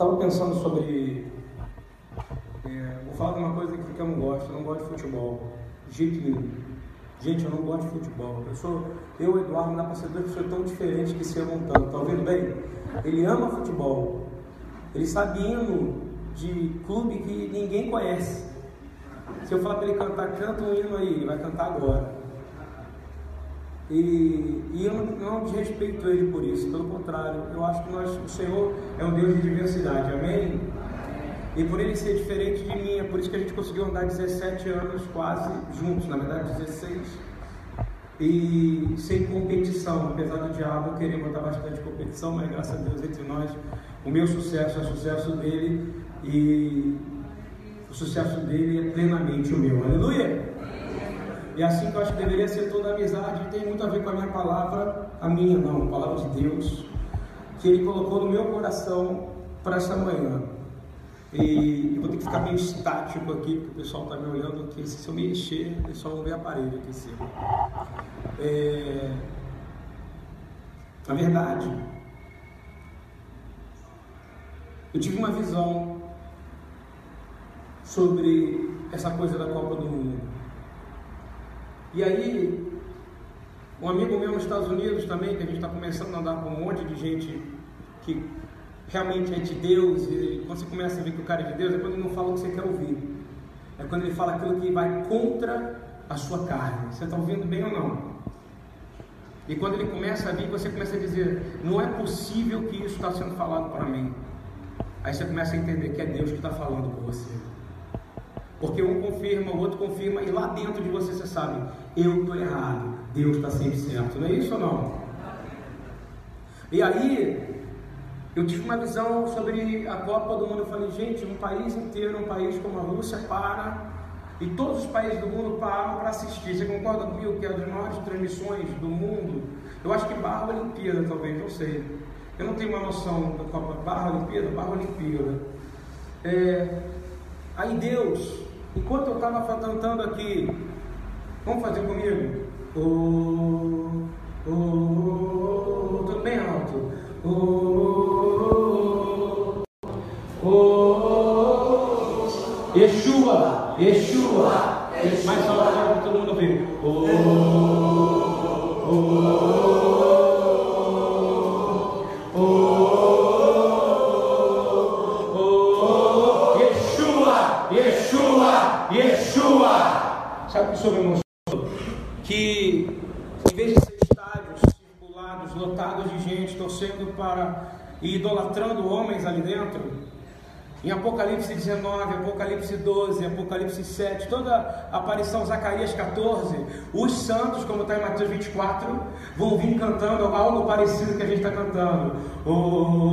Estava pensando sobre. É, vou falar de uma coisa que eu não gosto, eu não gosto de futebol. Jeito nenhum. Gente, eu não gosto de futebol. Eu sou, eu, Eduardo, para ser duas pessoas tão diferentes que se amam tanto. Tá ouvindo bem? Ele ama futebol. Ele sabe hino de clube que ninguém conhece. Se eu falar para ele cantar, canta um hino aí, ele vai cantar agora. E, e eu não, desrespeito ele por isso, pelo contrário, eu acho que nós, o Senhor é um Deus de diversidade, amém? E por ele ser diferente de mim, é por isso que a gente conseguiu andar 17 anos quase juntos, na verdade 16. E sem competição, apesar do diabo querer botar bastante competição, mas graças a Deus entre nós, o meu sucesso é o sucesso dele e o sucesso dele é plenamente o meu. Aleluia! E assim que eu acho que deveria ser toda amizade, tem muito a ver com a minha palavra, a minha não, a palavra de Deus, que Ele colocou no meu coração para essa manhã. E eu vou ter que ficar meio estático aqui, porque o pessoal está me olhando aqui. Se eu me mexer, o pessoal não vê a parede aqui em cima. É... Na verdade, eu tive uma visão sobre essa coisa da Copa do Mundo. E aí, um amigo meu nos Estados Unidos também, que a gente está começando a andar com um monte de gente que realmente é de Deus, e quando você começa a ver que o cara é de Deus, é quando ele não fala o que você quer ouvir. É quando ele fala aquilo que vai contra a sua carne. Você está ouvindo bem ou não? E quando ele começa a vir, você começa a dizer: não é possível que isso está sendo falado para mim. Aí você começa a entender que é Deus que está falando com você. Porque um confirma, o outro confirma, e lá dentro de você você sabe, eu estou errado, Deus está sempre certo. Não é isso ou não? E aí, eu tive uma visão sobre a Copa do Mundo. Eu falei, gente, um país inteiro, um país como a Rússia, para, e todos os países do mundo param para assistir. Você concorda comigo que é uma das maiores transmissões do mundo? Eu acho que barra Olimpíada, talvez, não sei. Eu não tenho uma noção da Copa barra Olimpíada, barra Olimpíada. É, aí Deus Enquanto eu estava cantando aqui, vamos fazer comigo? Oh, oh, oh, tudo bem alto. Oh, oh, oh, Yeshua, Yeshua, mais alto torcendo para e idolatrando homens ali dentro, em Apocalipse 19, Apocalipse 12, Apocalipse 7, toda a aparição Zacarias 14, os santos, como está em Mateus 24, vão vir cantando algo parecido que a gente está cantando. Oh,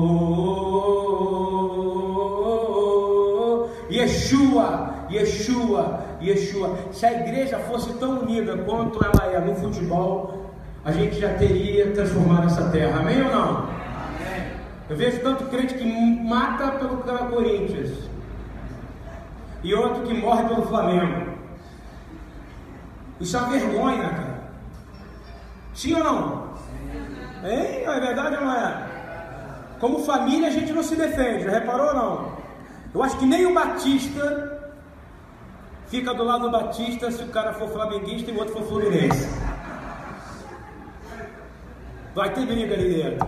Yeshua, Yeshua, Yeshua. Se a igreja fosse tão unida quanto ela é no futebol, a gente já teria transformado essa terra. Amém ou não? Amém. Eu vejo tanto crente que mata pelo Corinthians e outro que morre pelo Flamengo. Isso é uma vergonha, cara. Sim ou não? Hein? É verdade ou não é? Como família a gente não se defende, já reparou ou não? Eu acho que nem o Batista fica do lado do Batista se o cara for flamenguista e o outro for fluminense. Vai ter briga ali dentro.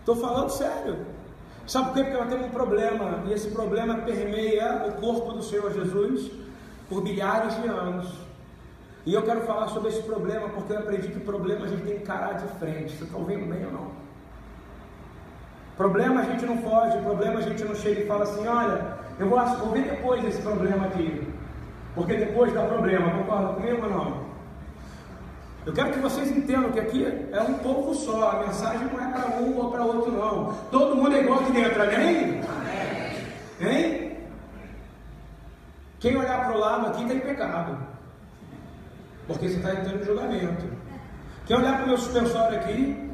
Estou falando sério. Sabe por quê? Porque nós temos um problema, e esse problema permeia o corpo do Senhor Jesus por milhares de anos. E eu quero falar sobre esse problema, porque eu aprendi que problema a gente tem que encarar de frente. Você está ouvindo bem ou não? Problema a gente não foge, problema a gente não chega e fala assim, olha, eu vou, vou ver depois esse problema aqui. Porque depois dá problema, concorda comigo ou não? Eu quero que vocês entendam que aqui é um povo só, a mensagem não é para um ou para outro, não. Todo mundo é igual aqui dentro, amém? Hein? Quem olhar para o lado aqui tem pecado, porque você está entrando em julgamento. Quem olhar para o meu suspensório aqui,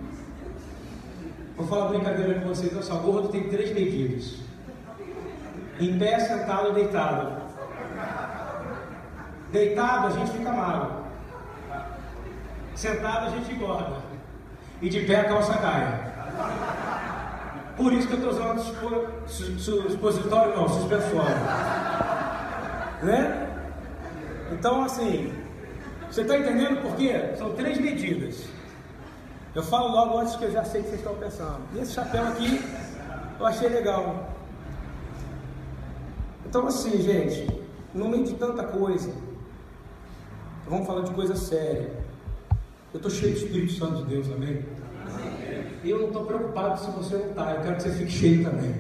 vou falar brincadeira com vocês, olha só, gordo tem três medidas: em pé, sentado, deitado. Deitado a gente fica magro. Sentado a gente engorda. E de pé a calça cai. Por isso que eu estou usando expositório, não, suspensório. né? Então, assim, você está entendendo por quê? São três medidas. Eu falo logo antes que eu já sei o que vocês estão pensando. E esse chapéu aqui, eu achei legal. Então, assim, gente, no meio de tanta coisa, vamos falar de coisa séria. Eu estou cheio do Espírito Santo de Deus, amém? E eu não estou preocupado se você não está, eu quero que você fique cheio também.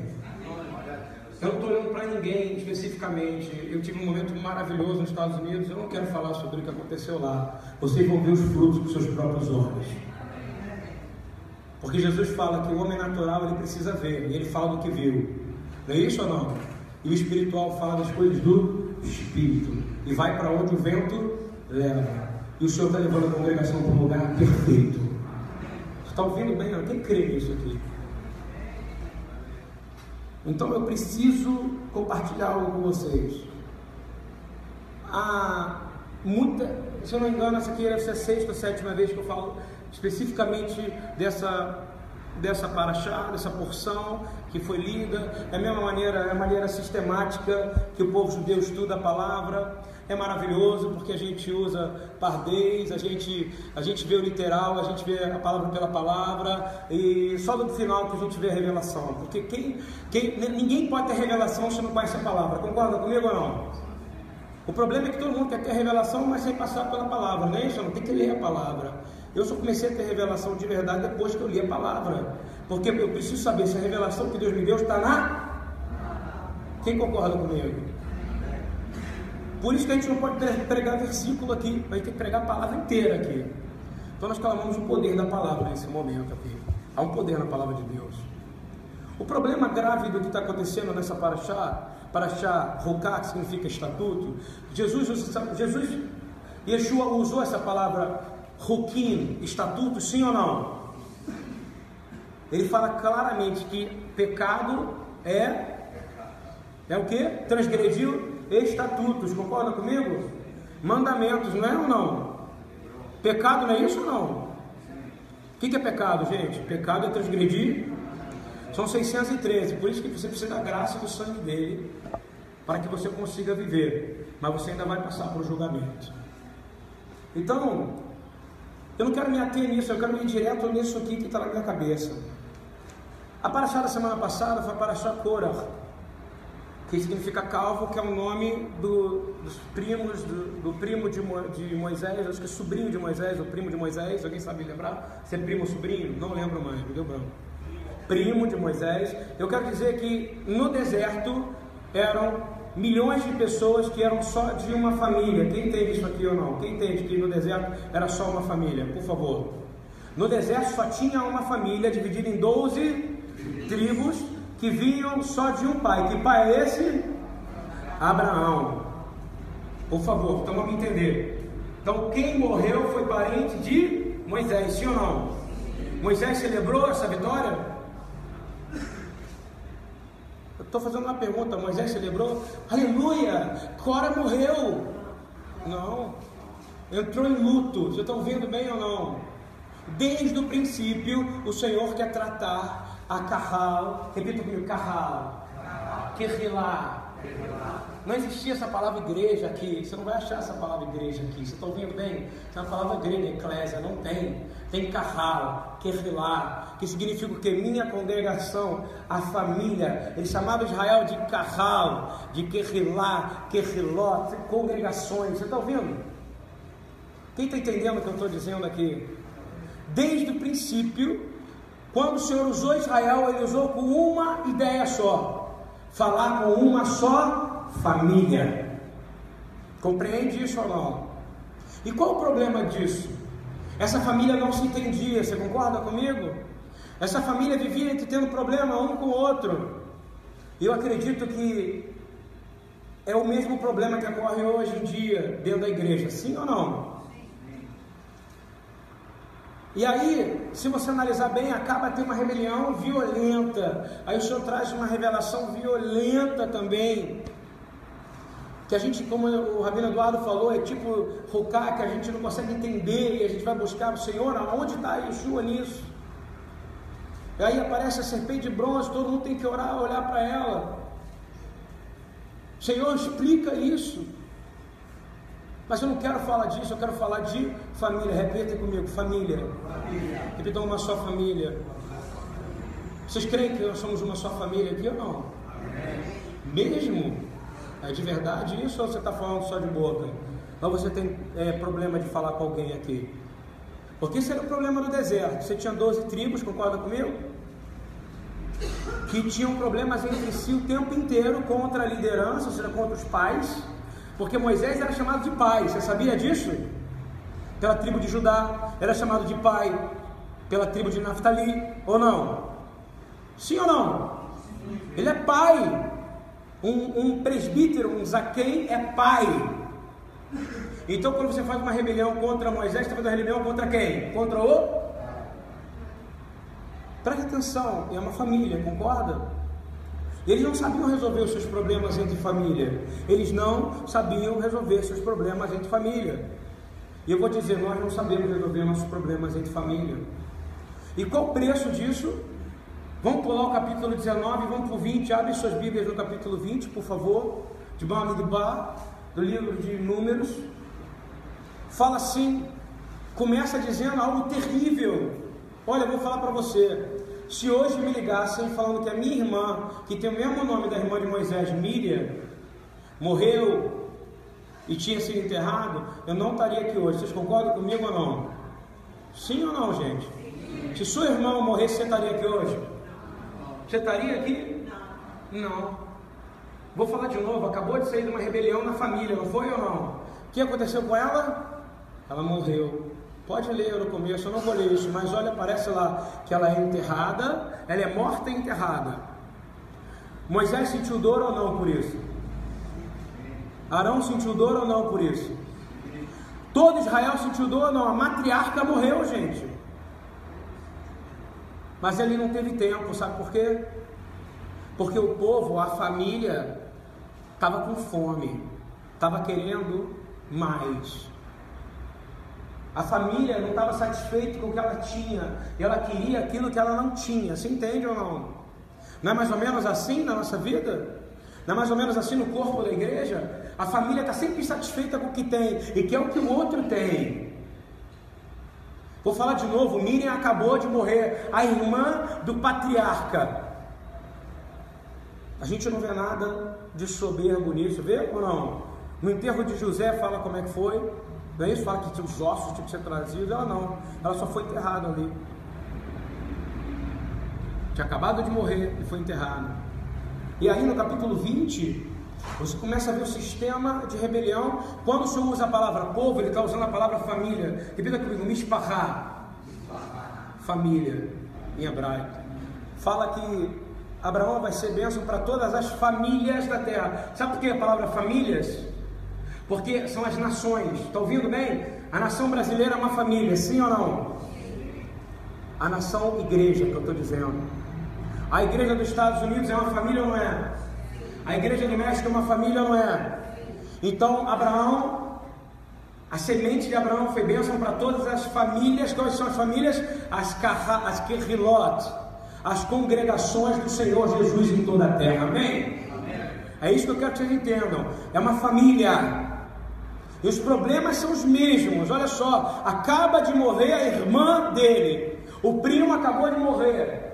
Eu não estou olhando para ninguém especificamente. Eu tive um momento maravilhoso nos Estados Unidos. Eu não quero falar sobre o que aconteceu lá. Vocês vão ver os frutos com seus próprios olhos. Porque Jesus fala que o homem natural ele precisa ver, e ele fala do que viu. Não é isso ou não? E o espiritual fala das coisas do espírito. E vai para onde o vento leva. E o Senhor está levando a congregação para um lugar perfeito. Você está ouvindo bem? Quem crê nisso aqui? Então eu preciso compartilhar algo com vocês. Há muita, se eu não me engano, essa aqui deve ser a sexta ou sétima vez que eu falo especificamente dessa dessa paraxá, dessa porção que foi lida, da mesma maneira, é a maneira sistemática que o povo judeu estuda a palavra, é maravilhoso porque a gente usa pardês, a gente, a gente vê o literal, a gente vê a palavra pela palavra, e só no final que a gente vê a revelação, porque quem, quem, ninguém pode ter revelação se não conhece a palavra, concorda comigo ou não? O problema é que todo mundo quer ter revelação, mas sem passar pela palavra, é isso? Não tem que ler a palavra. Eu só comecei a ter revelação de verdade depois que eu li a palavra. Porque eu preciso saber se a revelação que Deus me deu está na. Quem concorda comigo? Por isso que a gente não pode pregar versículo aqui, gente tem que pregar a palavra inteira aqui. Então nós clamamos o poder da palavra nesse momento aqui. Há um poder na palavra de Deus. O problema grave do que está acontecendo nessa paraxá, paraxá roká, que significa estatuto, Jesus, Jesus, Yeshua usou essa palavra Rukim, estatuto, sim ou não? Ele fala claramente que pecado é é o que? Transgrediu estatutos, concorda comigo? Mandamentos, não é ou não? Pecado não é isso ou não? O que, é pecado, gente? Pecado é transgredir. São 613, por isso que você precisa da graça do sangue dele para que você consiga viver, mas você ainda vai passar por julgamento. Então, eu não quero me ater nisso, eu quero ir direto nisso aqui que está na minha cabeça. A paraxá da semana passada foi a paraxá Korah, que significa calvo, que é o nome do, dos primos, do, do primo de, Mo, de, Moisés, acho que é sobrinho de Moisés, o primo de Moisés, alguém sabe lembrar? Se é primo ou sobrinho? Não lembro mais, me deu branco. Primo de Moisés. Eu quero dizer que no deserto eram milhões de pessoas que eram só de uma família. Quem entende isso aqui ou não? Quem entende que no deserto era só uma família? Por favor. No deserto só tinha uma família dividida em 12 tribos que vinham só de um pai. Que pai é esse? Abraão. Por favor, então vamos entender. Então quem morreu foi parente de Moisés, sim ou não? Moisés celebrou essa vitória? Estou fazendo uma pergunta, Moisés celebrou? Aleluia! Cora morreu! Não. Entrou em luto. Vocês estão vendo bem ou não? Desde o princípio, o Senhor quer tratar a Carral. Repita comigo, Carral. Querrilá. Não existia essa palavra igreja aqui. Você não vai achar essa palavra igreja aqui. Você está ouvindo bem? Essa é uma palavra grega, eclésia. Não tem. Tem Carral, Querrilá, que significa o que? Minha congregação, a família. Ele chamava Israel de Carral, de Querrilá, Querriló, congregações. Você está ouvindo? Quem está entendendo o que eu estou dizendo aqui? Desde o princípio, quando o Senhor usou Israel, ele usou com uma ideia só falar com uma só família. Compreende isso ou não? E qual o problema disso? Essa família não se entendia, você concorda comigo? Essa família vivia tendo problema um com o outro. Eu acredito que é o mesmo problema que ocorre hoje em dia dentro da igreja, sim ou não? E aí, se você analisar bem, acaba tendo uma rebelião violenta. Aí o Senhor traz uma revelação violenta também. Que a gente, como o Rabino Eduardo falou, é tipo rocar que a gente não consegue entender e a gente vai buscar o Senhor, aonde está Yeshua nisso? E aí aparece a serpente de bronze, todo mundo tem que orar, olhar para ela. Senhor, explica isso. Mas eu não quero falar disso, eu quero falar de família. Repita comigo, família. família. Repitam uma só família. Vocês creem que nós somos uma só família aqui ou não? Amém. Mesmo? É de verdade isso ou você está falando só de boca? Ou você tem é, problema de falar com alguém aqui? Porque esse era o problema do deserto. Você tinha 12 tribos, concorda comigo? Que tinham problemas entre si o tempo inteiro contra a liderança, ou seja, contra os pais porque Moisés era chamado de pai, você sabia disso? Pela tribo de Judá, era chamado de pai pela tribo de Naftali, ou não? Sim ou não? Ele é pai. Um, um presbítero, um zaquei é pai. Então, quando você faz uma rebelião contra Moisés, está fazendo uma rebelião contra quem? Contra o? Preste atenção, é uma família, concorda? Eles não sabiam resolver os seus problemas entre família. Eles não sabiam resolver seus problemas entre família. E eu vou dizer, nós não sabemos resolver nossos problemas entre família. E qual o preço disso? Vamos pular o capítulo 19, vamos para o 20. Abre suas Bíblias no capítulo 20, por favor. De Bamidbar, do livro de Números. Fala assim, começa dizendo algo terrível. Olha, eu vou falar para você. Se hoje me ligassem falando que a minha irmã, que tem o mesmo nome da irmã de Moisés, Miriam, morreu e tinha sido enterrado, eu não estaria aqui hoje. Vocês concordam comigo ou não? Sim ou não, gente? Se sua irmã morresse, você estaria aqui hoje? Você estaria aqui? Não. Vou falar de novo, acabou de sair de uma rebelião na família, não foi ou não? O que aconteceu com ela? Ela morreu. Pode ler no começo, eu não vou ler isso, mas olha, aparece lá que ela é enterrada, ela é morta e enterrada. Moisés sentiu dor ou não por isso? Arão sentiu dor ou não por isso? Todo Israel sentiu dor ou não? A matriarca morreu, gente. Mas ele não teve tempo, sabe por quê? Porque o povo, a família, estava com fome, estava querendo mais. A família não estava satisfeita com o que ela tinha, e ela queria aquilo que ela não tinha. Você entende ou não? Não é mais ou menos assim na nossa vida? Não é mais ou menos assim no corpo da igreja? A família está sempre insatisfeita com o que tem e quer o que o outro tem. Vou falar de novo: Miriam acabou de morrer, a irmã do patriarca. A gente não vê nada de soberbo nisso, vê ou não? No enterro de José, fala como é que foi. Não é isso? Fala que os ossos tinham que ser trazidos. Ela não. Ela só foi enterrada ali. Tinha acabado de morrer e foi enterrada. E aí no capítulo 20, você começa a ver o sistema de rebelião. Quando o Senhor usa a palavra povo, ele está usando a palavra família. Repita comigo, mishpachá. Família, em hebraico. Fala que Abraão vai ser bênção para todas as famílias da terra. Sabe por que a palavra famílias? Porque são as nações. Está ouvindo bem? A nação brasileira é uma família, sim ou não? A nação igreja, que eu estou dizendo. A igreja dos Estados Unidos é uma família ou não é? A igreja do México é uma família ou não é? Então, Abraão, a semente de Abraão foi bênção para todas as famílias. Quais são as famílias? As, carra, as Kerrilot, as congregações do Senhor Jesus em toda a terra. Amém? Amém? É isso que eu quero que vocês entendam. É uma família. E os problemas são os mesmos. Olha só, acaba de morrer a irmã dele. O primo acabou de morrer.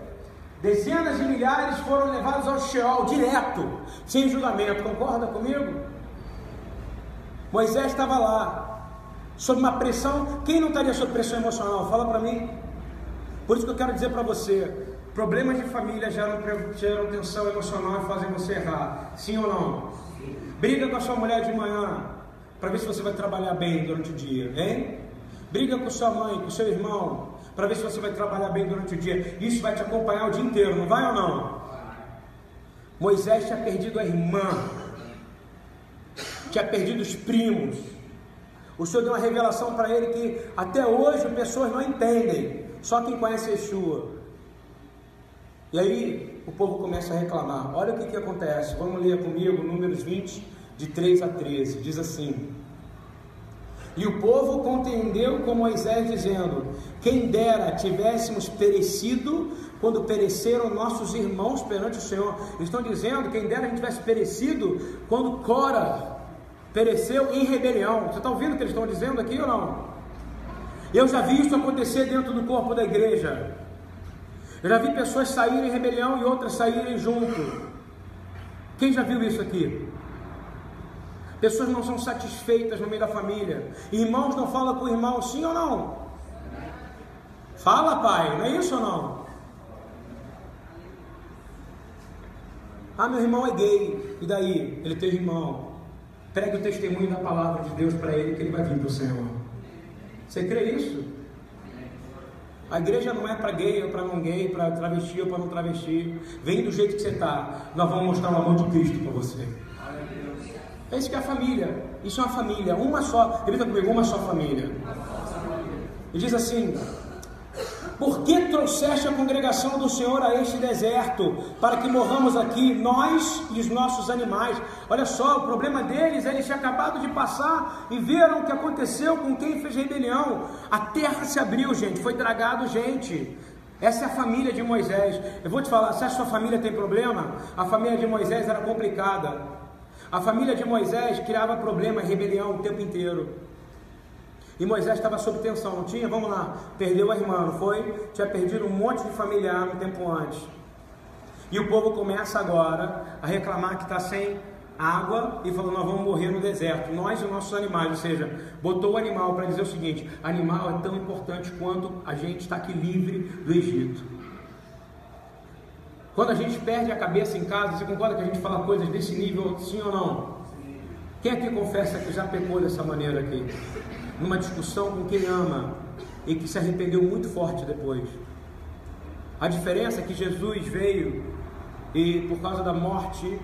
Dezenas de milhares foram levados ao Sheol direto, sem julgamento. Concorda comigo? Moisés estava lá, sob uma pressão. Quem não estaria sob pressão emocional? Fala para mim. Por isso que eu quero dizer para você: problemas de família geram, geram tensão emocional e fazem você errar. Sim ou não? Briga com a sua mulher de manhã, para ver se você vai trabalhar bem durante o dia, hein? Briga com sua mãe, com seu irmão, para ver se você vai trabalhar bem durante o dia. Isso vai te acompanhar o dia inteiro, não vai ou não? Moisés tinha perdido a irmã, tinha perdido os primos. O Senhor deu uma revelação para ele que até hoje pessoas não entendem, só quem conhece Yeshua. E aí o povo começa a reclamar. Olha o que, que acontece. Vamos ler comigo, Números 20, de 3 a 13, diz assim: E o povo contendeu com Moisés, dizendo: Quem dera tivéssemos perecido quando pereceram nossos irmãos perante o Senhor. Estão dizendo: Quem dera a gente tivesse perecido quando Cora pereceu em rebelião. Você está ouvindo o que eles estão dizendo aqui ou não? Eu já vi isso acontecer dentro do corpo da igreja. Eu já vi pessoas saírem em rebelião e outras saírem junto. Quem já viu isso aqui? Pessoas não são satisfeitas no meio da família. Irmãos não falam com o irmão, sim ou não? Fala, pai, não é isso ou não? Ah, meu irmão é gay. E daí? Ele tem irmão. Pregue o testemunho da palavra de Deus para ele que ele vai vir para o Senhor. Você crê isso? A igreja não é para gay ou para não gay, para travesti ou para não travesti. Vem do jeito que você está. Nós vamos mostrar o amor de Cristo para você. É isso que é a família. Isso é uma família, uma só. Repita comigo, uma só família. E diz assim: Por que trouxeste a congregação do Senhor a este deserto, para que morramos aqui, nós e os nossos animais? Olha só, o problema deles, eles tinham acabado de passar e viram o que aconteceu com quem fez rebelião. A terra se abriu, gente, foi dragado gente. Essa é a família de Moisés. Eu vou te falar, se a sua família tem problema, a família de Moisés era complicada. A família de Moisés criava problema, rebelião o tempo inteiro. E Moisés estava sob tensão, não tinha? Vamos lá, perdeu a irmã, não foi? Tinha perdido um monte de familiar no tempo antes. E o povo começa agora a reclamar que está sem água e falou: Nós vamos morrer no deserto, nós e os nossos animais. Ou seja, botou o animal para dizer o seguinte: animal é tão importante quanto a gente está aqui livre do Egito. Quando a gente perde a cabeça em casa, você concorda que a gente fala coisas desse nível, sim ou não? Quem aqui confessa que já pecou dessa maneira aqui? Numa discussão com quem ama e que se arrependeu muito forte depois. A diferença é que Jesus veio e por causa da morte,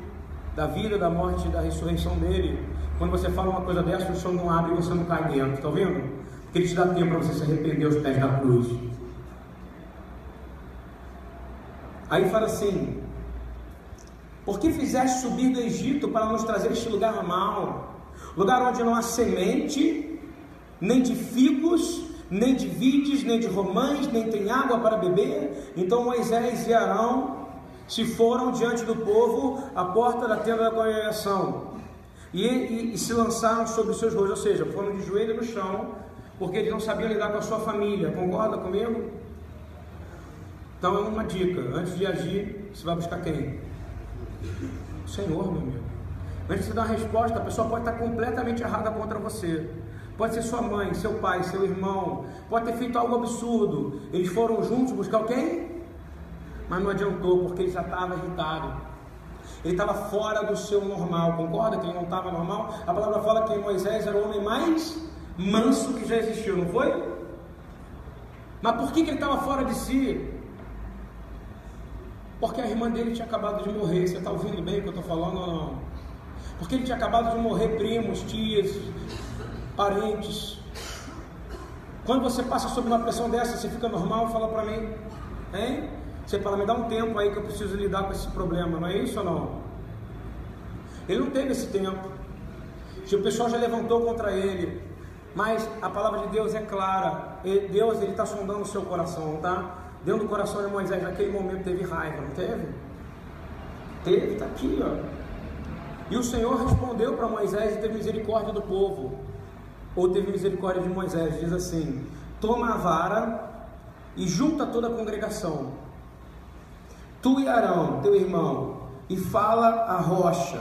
da vida, da morte, da ressurreição dele, quando você fala uma coisa dessa, o chão não abre e você não cai dentro, está vendo? Porque ele te dá tempo para você se arrepender aos pés da cruz. Aí fala assim: Por que fizeste subir do Egito para nos trazer este lugar mal? Lugar onde não há semente, nem de figos, nem de vides, nem de romães, nem tem água para beber. Então Moisés e Arão se foram diante do povo à porta da tenda da congregação e, e, e se lançaram sobre os seus rostos, ou seja, foram de joelho no chão, porque eles não sabiam lidar com a sua família. Concorda comigo? Então é uma dica, antes de agir, você vai buscar quem? O Senhor, meu amigo. Antes de dar uma resposta, a pessoa pode estar completamente errada contra você. Pode ser sua mãe, seu pai, seu irmão, pode ter feito algo absurdo. Eles foram juntos buscar quem? Mas não adiantou, porque ele já estava irritado. Ele estava fora do seu normal, concorda que ele não estava normal? A palavra fala que Moisés era o homem mais manso que já existiu, não foi? Mas por que, que ele estava fora de si? Porque a irmã dele tinha acabado de morrer. Você está ouvindo bem o que eu estou falando ou não? Porque ele tinha acabado de morrer primos, tias, parentes. Quando você passa sob uma pressão dessa, você fica normal, fala para mim, hein? Você fala, me dá um tempo aí que eu preciso lidar com esse problema, não é isso ou não? Ele não teve esse tempo. O pessoal já levantou contra ele, mas a palavra de Deus é clara. Deus ele está sondando o seu coração, tá? Dentro do coração de Moisés, naquele momento, teve raiva, não teve? Teve, está aqui, ó. E o Senhor respondeu para Moisés e teve misericórdia do povo. Ou teve misericórdia de Moisés, diz assim: Toma a vara e junta toda a congregação, tu e Arão, teu irmão, e fala a rocha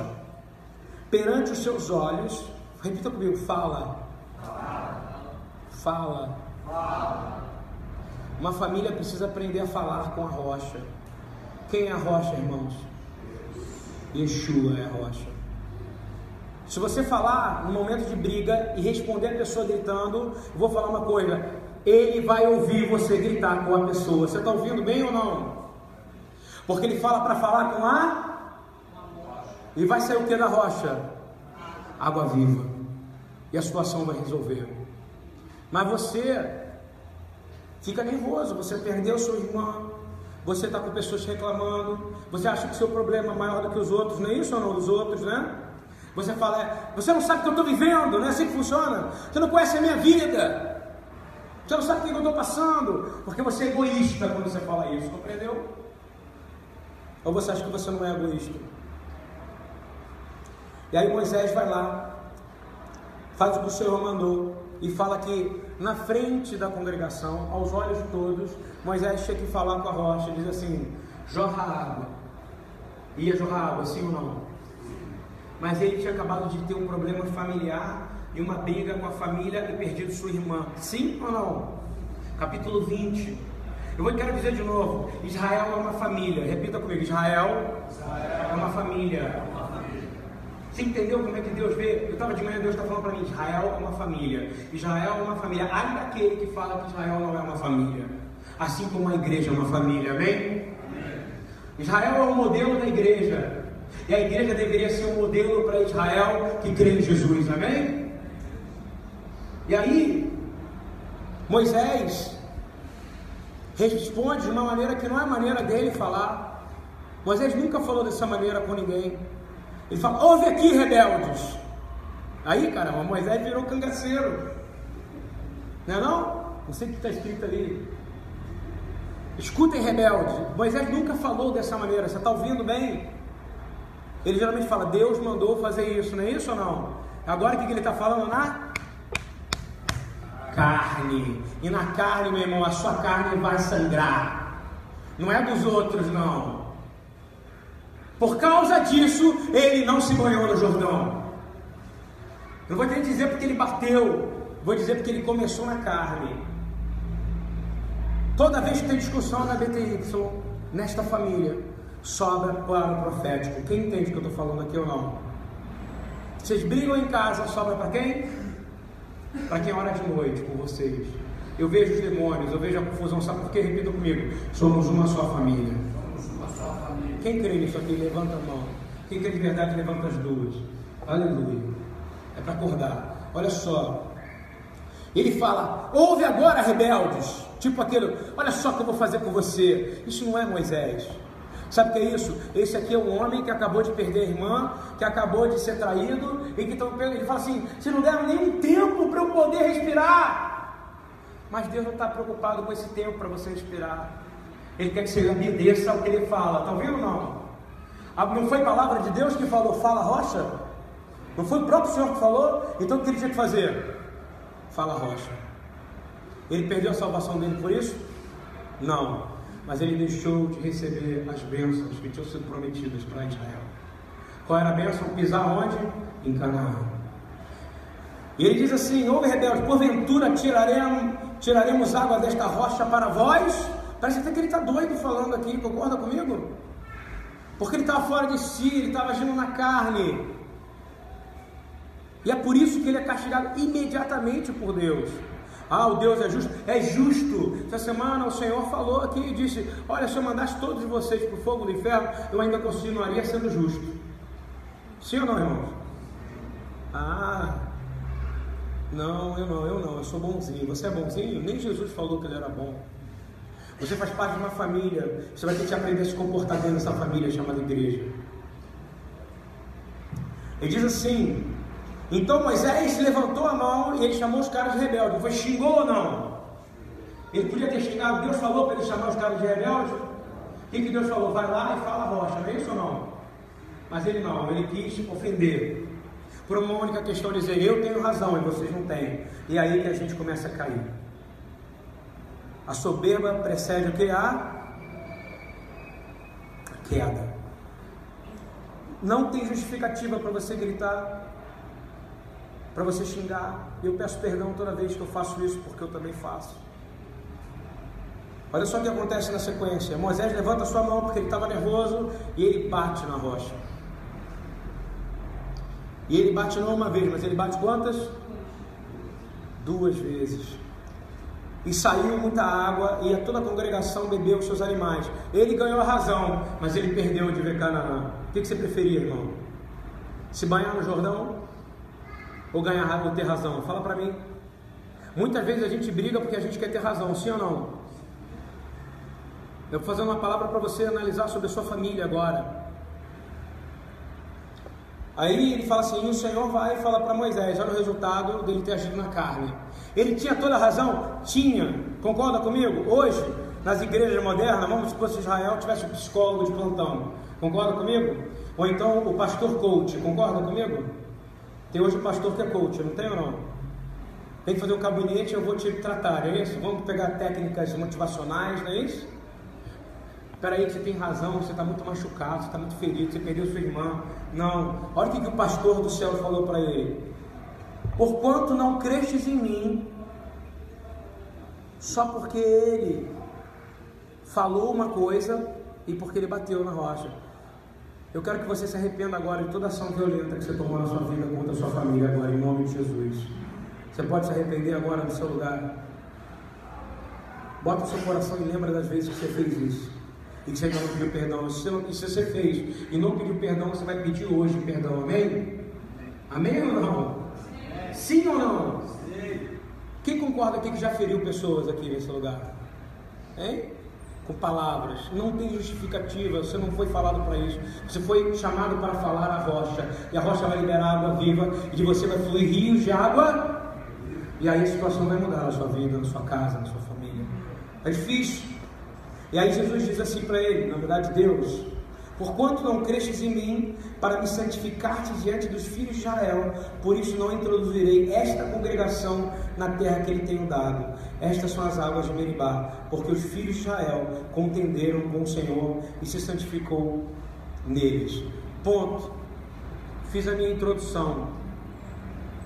perante os seus olhos. Repita comigo: fala. Fala. fala. Uma família precisa aprender a falar com a rocha. Quem é a rocha, irmãos? Yeshua é a rocha. Se você falar no momento de briga e responder a pessoa gritando, vou falar uma coisa: ele vai ouvir você gritar com a pessoa. Você está ouvindo bem ou não? Porque ele fala para falar com a. E vai sair o que da rocha? Água viva. E a situação vai resolver. Mas você Fica nervoso, você perdeu sua irmã, você está com pessoas reclamando, você acha que seu problema é maior do que os outros, não é isso ou não? Dos outros, né? Você fala, é, você não sabe o que eu estou vivendo, não é assim que funciona. Você não conhece a minha vida. Você não sabe o que eu estou passando. Porque você é egoísta quando você fala isso, compreendeu? Ou você acha que você não é egoísta? E aí Moisés vai lá, faz o que o Senhor mandou e fala que na frente da congregação, aos olhos de todos, Moisés chega que falar com a rocha diz assim: jorra água. Ia jorrar água, sim ou não? Mas ele tinha acabado de ter um problema familiar e uma briga com a família e perdido sua irmã. Sim ou não? Capítulo 20. Eu vou quero dizer de novo: Israel é uma família. Repita comigo: Israel, Israel é uma família. Você entendeu como é que Deus vê? Eu estava de manhã, Deus está falando para mim: Israel é uma família. Israel é uma família. Ainda aquele que fala que Israel não é uma família. Assim como a igreja é uma família, amém? amém. Israel é o modelo da igreja. E a igreja deveria ser um modelo para Israel que crê em Jesus, amém? E aí, Moisés responde de uma maneira que não é a maneira dele falar. Moisés nunca falou dessa maneira com ninguém. Ele fala: ouve aqui, rebeldes. Aí, caramba, Moisés virou cangaceiro. Não é não? Não sei o que está escrito ali. Escutem, rebeldes. Moisés nunca falou dessa maneira. Você está ouvindo bem? Ele geralmente fala: Deus mandou fazer isso, não é isso ou não? Agora o que ele está falando na carne. E na carne, meu irmão, a sua carne vai sangrar. Não é dos outros, não. Por causa disso, ele não se banhou no Jordão. Não vou nem dizer porque ele bateu, vou dizer porque ele começou na carne. Toda vez que tem discussão na BTY, nesta família, sobra para o profético. Quem entende o que eu estou falando aqui ou não? Vocês brigam em casa, sobra para quem? Para quem ora de noite com vocês. Eu vejo os demônios, eu vejo a confusão. Sabe por quê? Repita comigo: somos uma só família. Quem crê nisso aqui, levanta a mão. Quem crê de verdade, levanta as duas. Aleluia. É para acordar. Olha só. Ele fala: ouve agora, rebeldes. Tipo aquele, olha só o que eu vou fazer com você. Isso não é Moisés. Sabe o que é isso? Esse aqui é um homem que acabou de perder a irmã, que acabou de ser traído, e que estão ele fala assim: se não der nenhum tempo para eu poder respirar. Mas Deus não está preocupado com esse tempo para você respirar. Ele quer que você obedeça ao que ele fala. Está ouvindo ou não? Ah, não foi palavra de Deus que falou, fala rocha? Não foi o próprio Senhor que falou? Então o que ele tinha que fazer? Fala rocha. Ele perdeu a salvação dele por isso? Não. Mas ele deixou de receber as bênçãos que tinham sido prometidas para Israel. Qual era a bênção? Pisar onde? Em Canaã. E ele diz assim: Ouve rebeldes, porventura tiraremos, tiraremos água desta rocha para vós Parece até que ele está doido falando aqui, concorda comigo? Porque ele estava fora de si, ele estava agindo na carne. E é por isso que ele é castigado imediatamente por Deus. Ah, o Deus é justo? É justo. Essa semana o Senhor falou aqui e disse: Olha, se eu mandasse todos vocês para o fogo do inferno, eu ainda continuaria sendo justo. Sim ou não, irmãos? Ah, não, eu não, eu não, eu sou bonzinho. Você é bonzinho? Nem Jesus falou que ele era bom. Você faz parte de uma família. Você vai ter que aprender a se comportar dentro dessa família chamada igreja. Ele diz assim: Então Moisés levantou a mão e ele chamou os caras de rebeldes. Foi xingou ou não? Ele podia ter xingado. Deus falou para ele chamar os caras de rebeldes. O que, Deus falou? Vai lá e fala a rocha, não é isso ou não? Mas ele não, ele quis ofender. Por uma única questão, dizer eu tenho razão e vocês não têm. E aí que a gente começa a cair. A soberba precede o que? A queda. Não tem justificativa para você gritar, para você xingar. Eu peço perdão toda vez que eu faço isso, porque eu também faço. Olha só o que acontece na sequência. Moisés levanta sua mão porque ele estava nervoso e ele bate na rocha. E ele bate não uma vez, mas ele bate quantas? Duas vezes e saiu muita água e toda a congregação bebeu os seus animais. Ele ganhou a razão, mas ele perdeu de ver Canaã. O que você preferia, irmão? Se banhar no Jordão ou ganhar ou ter razão? Fala para mim. Muitas vezes a gente briga porque a gente quer ter razão, sim ou não? Eu vou fazer uma palavra para você analisar sobre a sua família agora. Aí ele fala assim: e o Senhor vai e fala para Moisés: olha o resultado dele ter agido na carne. Ele tinha toda a razão? Tinha. Concorda comigo? Hoje, nas igrejas modernas, vamos supor se Israel tivesse um psicólogo de plantão. Concorda comigo? Ou então o pastor coach. Concorda comigo? Tem hoje o pastor que é coach, não tem ou não? Tem que fazer um gabinete, eu vou te tratar, é isso? Vamos pegar técnicas motivacionais, não é isso? Espera aí você tem razão, você está muito machucado, você está muito ferido, você perdeu sua irmã. Não. Olha o que, que o pastor do céu falou para ele. Porquanto não crestes em mim, só porque ele falou uma coisa e porque ele bateu na rocha. Eu quero que você se arrependa agora de toda ação violenta que você tomou na sua vida contra a sua família agora, em nome de Jesus. Você pode se arrepender agora no seu lugar. Bota o seu coração e lembra das vezes que você fez isso. E que você ainda não pediu perdão. Se você fez e não pediu perdão, você vai pedir hoje perdão. Amém? Amém ou não? Sim ou não? Quem concorda aqui que já feriu pessoas aqui nesse lugar? Hein? Com palavras. Não tem justificativa, você não foi falado para isso. Você foi chamado para falar a rocha. E a rocha vai liberar água viva. E de você vai fluir rios de água. E aí a situação vai mudar na sua vida, na sua casa, na sua família. É difícil. E aí Jesus diz assim para ele, na verdade Deus, Porquanto não crestes em mim, para me santificar-te diante dos filhos de Israel, por isso não introduzirei esta congregação na terra que ele tenho dado. Estas são as águas de Meribá, porque os filhos de Israel contenderam com o Senhor e se santificou neles. Ponto. Fiz a minha introdução.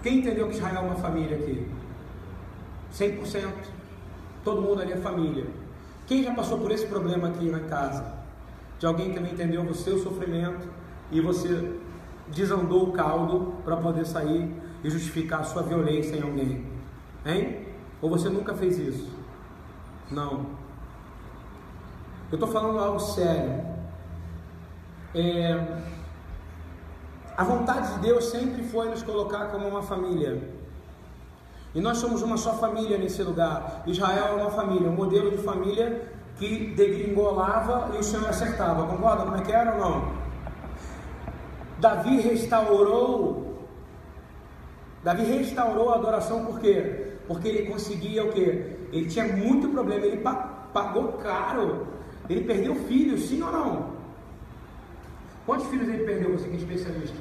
Quem entendeu que Israel é uma família aqui? 100%. Todo mundo ali é família. Quem já passou por esse problema aqui na casa? De alguém que não entendeu o seu sofrimento e você desandou o caldo para poder sair e justificar a sua violência em alguém. Hein? Ou você nunca fez isso? Não. Eu estou falando algo sério. É... A vontade de Deus sempre foi nos colocar como uma família. E nós somos uma só família nesse lugar. Israel é uma família, um modelo de família que degringolava e o Senhor acertava. Concorda como é que era ou não? Davi restaurou. Davi restaurou a adoração por quê? Porque ele conseguia o quê? Ele tinha muito problema, ele pagou caro. Ele perdeu filhos, sim ou não? Quantos filhos ele perdeu, você que é especialista?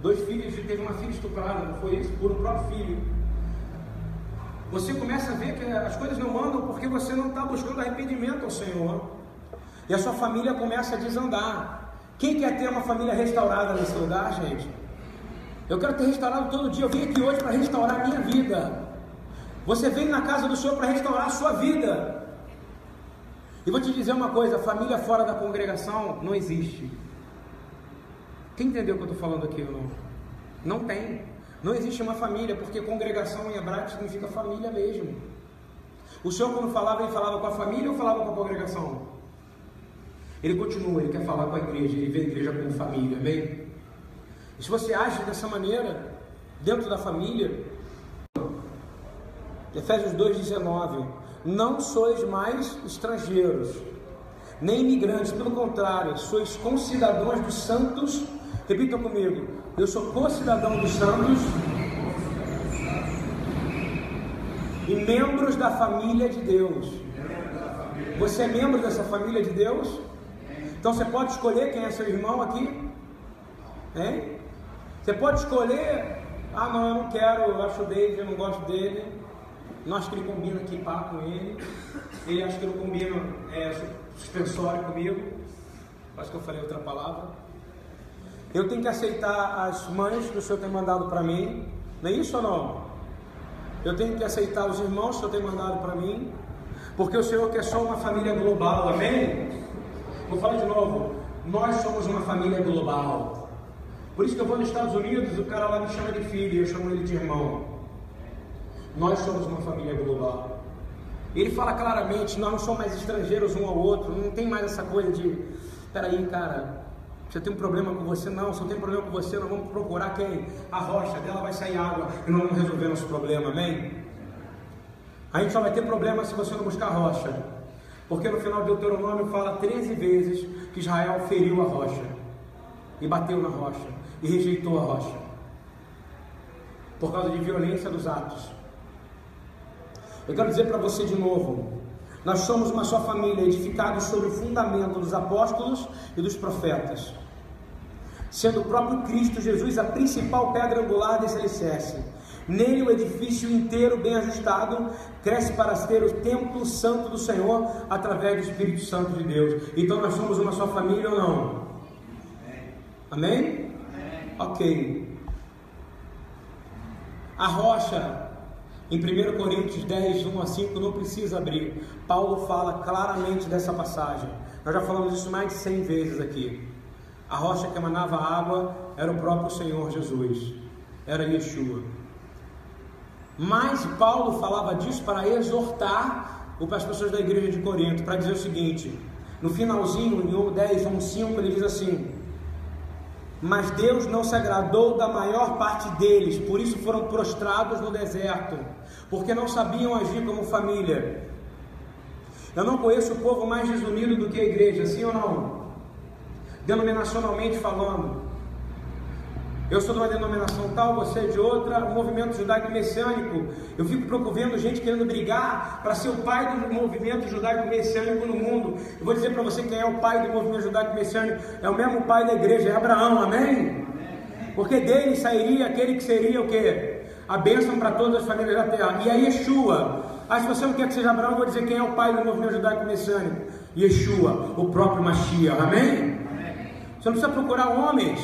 Dois filhos, ele teve uma filha estuprada, não foi isso? Por um próprio filho. Você começa a ver que as coisas não andam porque você não está buscando arrependimento ao Senhor. E a sua família começa a desandar. Quem quer ter uma família restaurada nesse lugar, gente? Eu quero ter restaurado todo dia. Eu vim aqui hoje para restaurar a minha vida. Você vem na casa do Senhor para restaurar a sua vida. E vou te dizer uma coisa: família fora da congregação não existe. Quem entendeu o que eu estou falando aqui não? Não tem. Não existe uma família, porque congregação em hebraico significa família mesmo. O Senhor, quando falava, ele falava com a família ou falava com a congregação? Ele continua, ele quer falar com a igreja, ele vê a igreja como família, amém? E se você age dessa maneira, dentro da família, Efésios 2,19: Não sois mais estrangeiros, nem imigrantes, pelo contrário, sois concidadãos dos santos. Repitam comigo: eu sou co-cidadão dos santos e membros da família de Deus. Você é membro dessa família de Deus? Então você pode escolher quem é seu irmão aqui? Hein? Você pode escolher, ah não, eu não quero, eu acho o David, eu não gosto dele. Não acho que ele combina aqui com ele. Ele acha que não combina é, suspensório comigo. Acho que eu falei outra palavra. Eu tenho que aceitar as mães que o Senhor tem mandado para mim. Não é isso ou não? Eu tenho que aceitar os irmãos que o Senhor tem mandado para mim. Porque o Senhor quer só uma família global, amém? Vou falar de novo. Nós somos uma família global. Por isso que eu vou nos Estados Unidos, o cara lá me chama de filho, eu chamo ele de irmão. Nós somos uma família global. Ele fala claramente, nós não somos mais estrangeiros um ao outro, não tem mais essa coisa de, peraí, cara, você tem um problema com você? Não, se eu tenho problema com você, nós vamos procurar quem? A rocha, dela vai sair água e nós vamos resolver nosso problema, amém? A gente só vai ter problema se você não buscar a rocha. Porque no final do Deuteronômio fala 13 vezes que Israel feriu a rocha. e bateu na rocha e rejeitou a rocha por causa de violência dos atos. Eu quero dizer para você de novo: nós somos uma só família, edificados sobre o fundamento dos apóstolos e dos profetas, sendo o próprio Cristo Jesus a principal pedra angular desse alicerce. Nele o edifício inteiro bem ajustado cresce para ter o templo santo do Senhor através do Espírito Santo de Deus. Então nós somos uma só família ou não? Amém? Amém? Ok. A rocha, em 1 Coríntios 10, 1 a 5, não precisa abrir. Paulo fala claramente dessa passagem. Nós já falamos isso mais de 100 vezes aqui. A rocha que emanava água era o próprio Senhor Jesus, era Yeshua. Mas Paulo falava disso para exortar as pessoas da igreja de Corinto, para dizer o seguinte: no finalzinho, em 10, 1, 5, ele diz assim: Mas Deus não se agradou da maior parte deles, por isso foram prostrados no deserto, porque não sabiam agir como família. Eu não conheço o povo mais desunido do que a igreja, sim ou não? Denominacionalmente falando. Eu sou de uma denominação tal, você é de outra, o movimento judaico messiânico. Eu fico procurando gente querendo brigar para ser o pai do movimento judaico messiânico no mundo. Eu vou dizer para você quem é o pai do movimento judaico messiânico: é o mesmo pai da igreja, é Abraão, amém? Porque dele sairia aquele que seria o que? A bênção para todas as famílias da terra. E a Yeshua. Ah, se você não quer que seja Abraão, eu vou dizer quem é o pai do movimento judaico messiânico: Yeshua, o próprio Mashiach, amém? Você não precisa procurar homens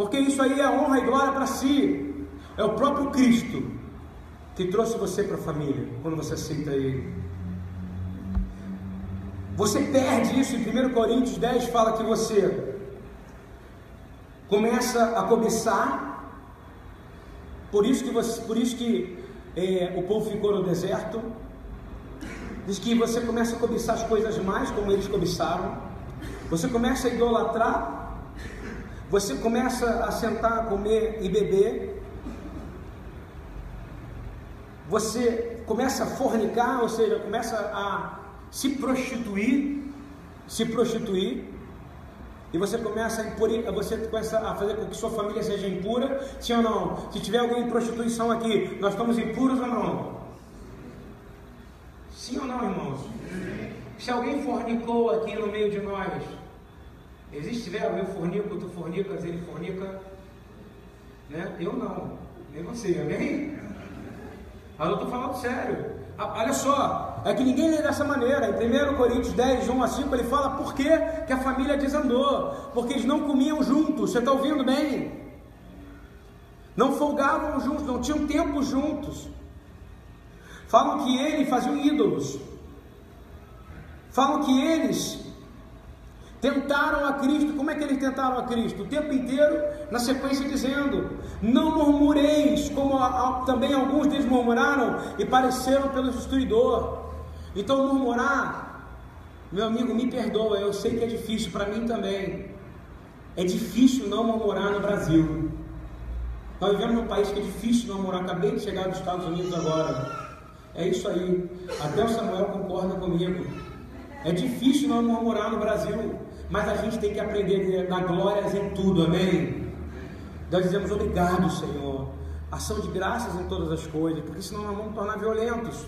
porque isso aí é honra e glória para si. É o próprio Cristo que trouxe você para a família, quando você aceita Ele. Você perde isso em 1 Coríntios 10, fala que você começa a cobiçar, por isso que, você, por isso que é, o povo ficou no deserto. Diz que você começa a cobiçar as coisas mais como eles cobiçaram. Você começa a idolatrar você começa a sentar, comer e beber. Você começa a fornicar, ou seja, começa a se prostituir, se prostituir. E você começa a impurir, você começa a fazer com que sua família seja impura, sim ou não? Se tiver alguém em prostituição aqui, nós estamos impuros ou não? Sim ou não, irmãos? Se alguém fornicou aqui no meio de nós, Existe verbo, eu fornico, tu fornicas, ele fornica. Né? Eu não, nem você, amém? Mas eu estou falando sério. Olha só, é que ninguém lê dessa maneira. Em 1 Coríntios 10, 1 a 5, ele fala por que, que a família desandou. Porque eles não comiam juntos. Você está ouvindo bem? Não folgavam juntos, não tinham tempo juntos. Falam que eles faziam ídolos. Falam que eles Tentaram a Cristo, como é que eles tentaram a Cristo? O tempo inteiro, na sequência, dizendo: Não murmureis, como a, a, também alguns deles murmuraram e pareceram pelo destruidor. Então, murmurar, meu amigo, me perdoa, eu sei que é difícil, para mim também. É difícil não murmurar no Brasil. Nós vivemos num país que é difícil não murmurar. Acabei de chegar dos Estados Unidos agora. É isso aí. Até o Samuel concorda comigo. É difícil não murmurar no Brasil mas a gente tem que aprender a dar glórias em tudo, amém? Nós dizemos obrigado, Senhor, ação de graças em todas as coisas, porque senão nós vamos tornar violentos.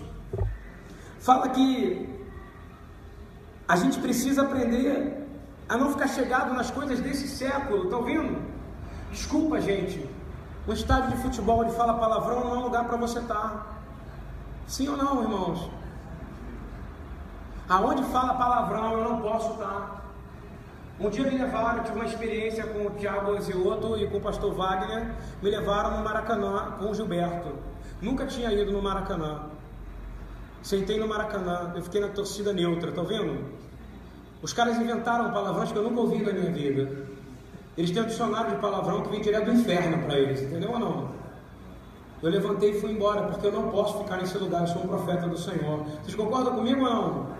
Fala que a gente precisa aprender a não ficar chegado nas coisas desse século, tá ouvindo? Desculpa, gente. No estádio de futebol onde fala palavrão não é um lugar para você estar. Tá. Sim ou não, irmãos? Aonde fala palavrão eu não posso estar. Um dia me levaram, tive uma experiência com o Tiago Zioto e com o pastor Wagner, me levaram no Maracanã com o Gilberto. Nunca tinha ido no Maracanã. Sentei no Maracanã, eu fiquei na torcida neutra, tá vendo? Os caras inventaram palavrões que eu nunca ouvi na minha vida. Eles têm um dicionário de palavrão que vem direto do inferno para eles, entendeu ou não? Eu levantei e fui embora, porque eu não posso ficar nesse lugar, eu sou um profeta do Senhor. Vocês concordam comigo ou não?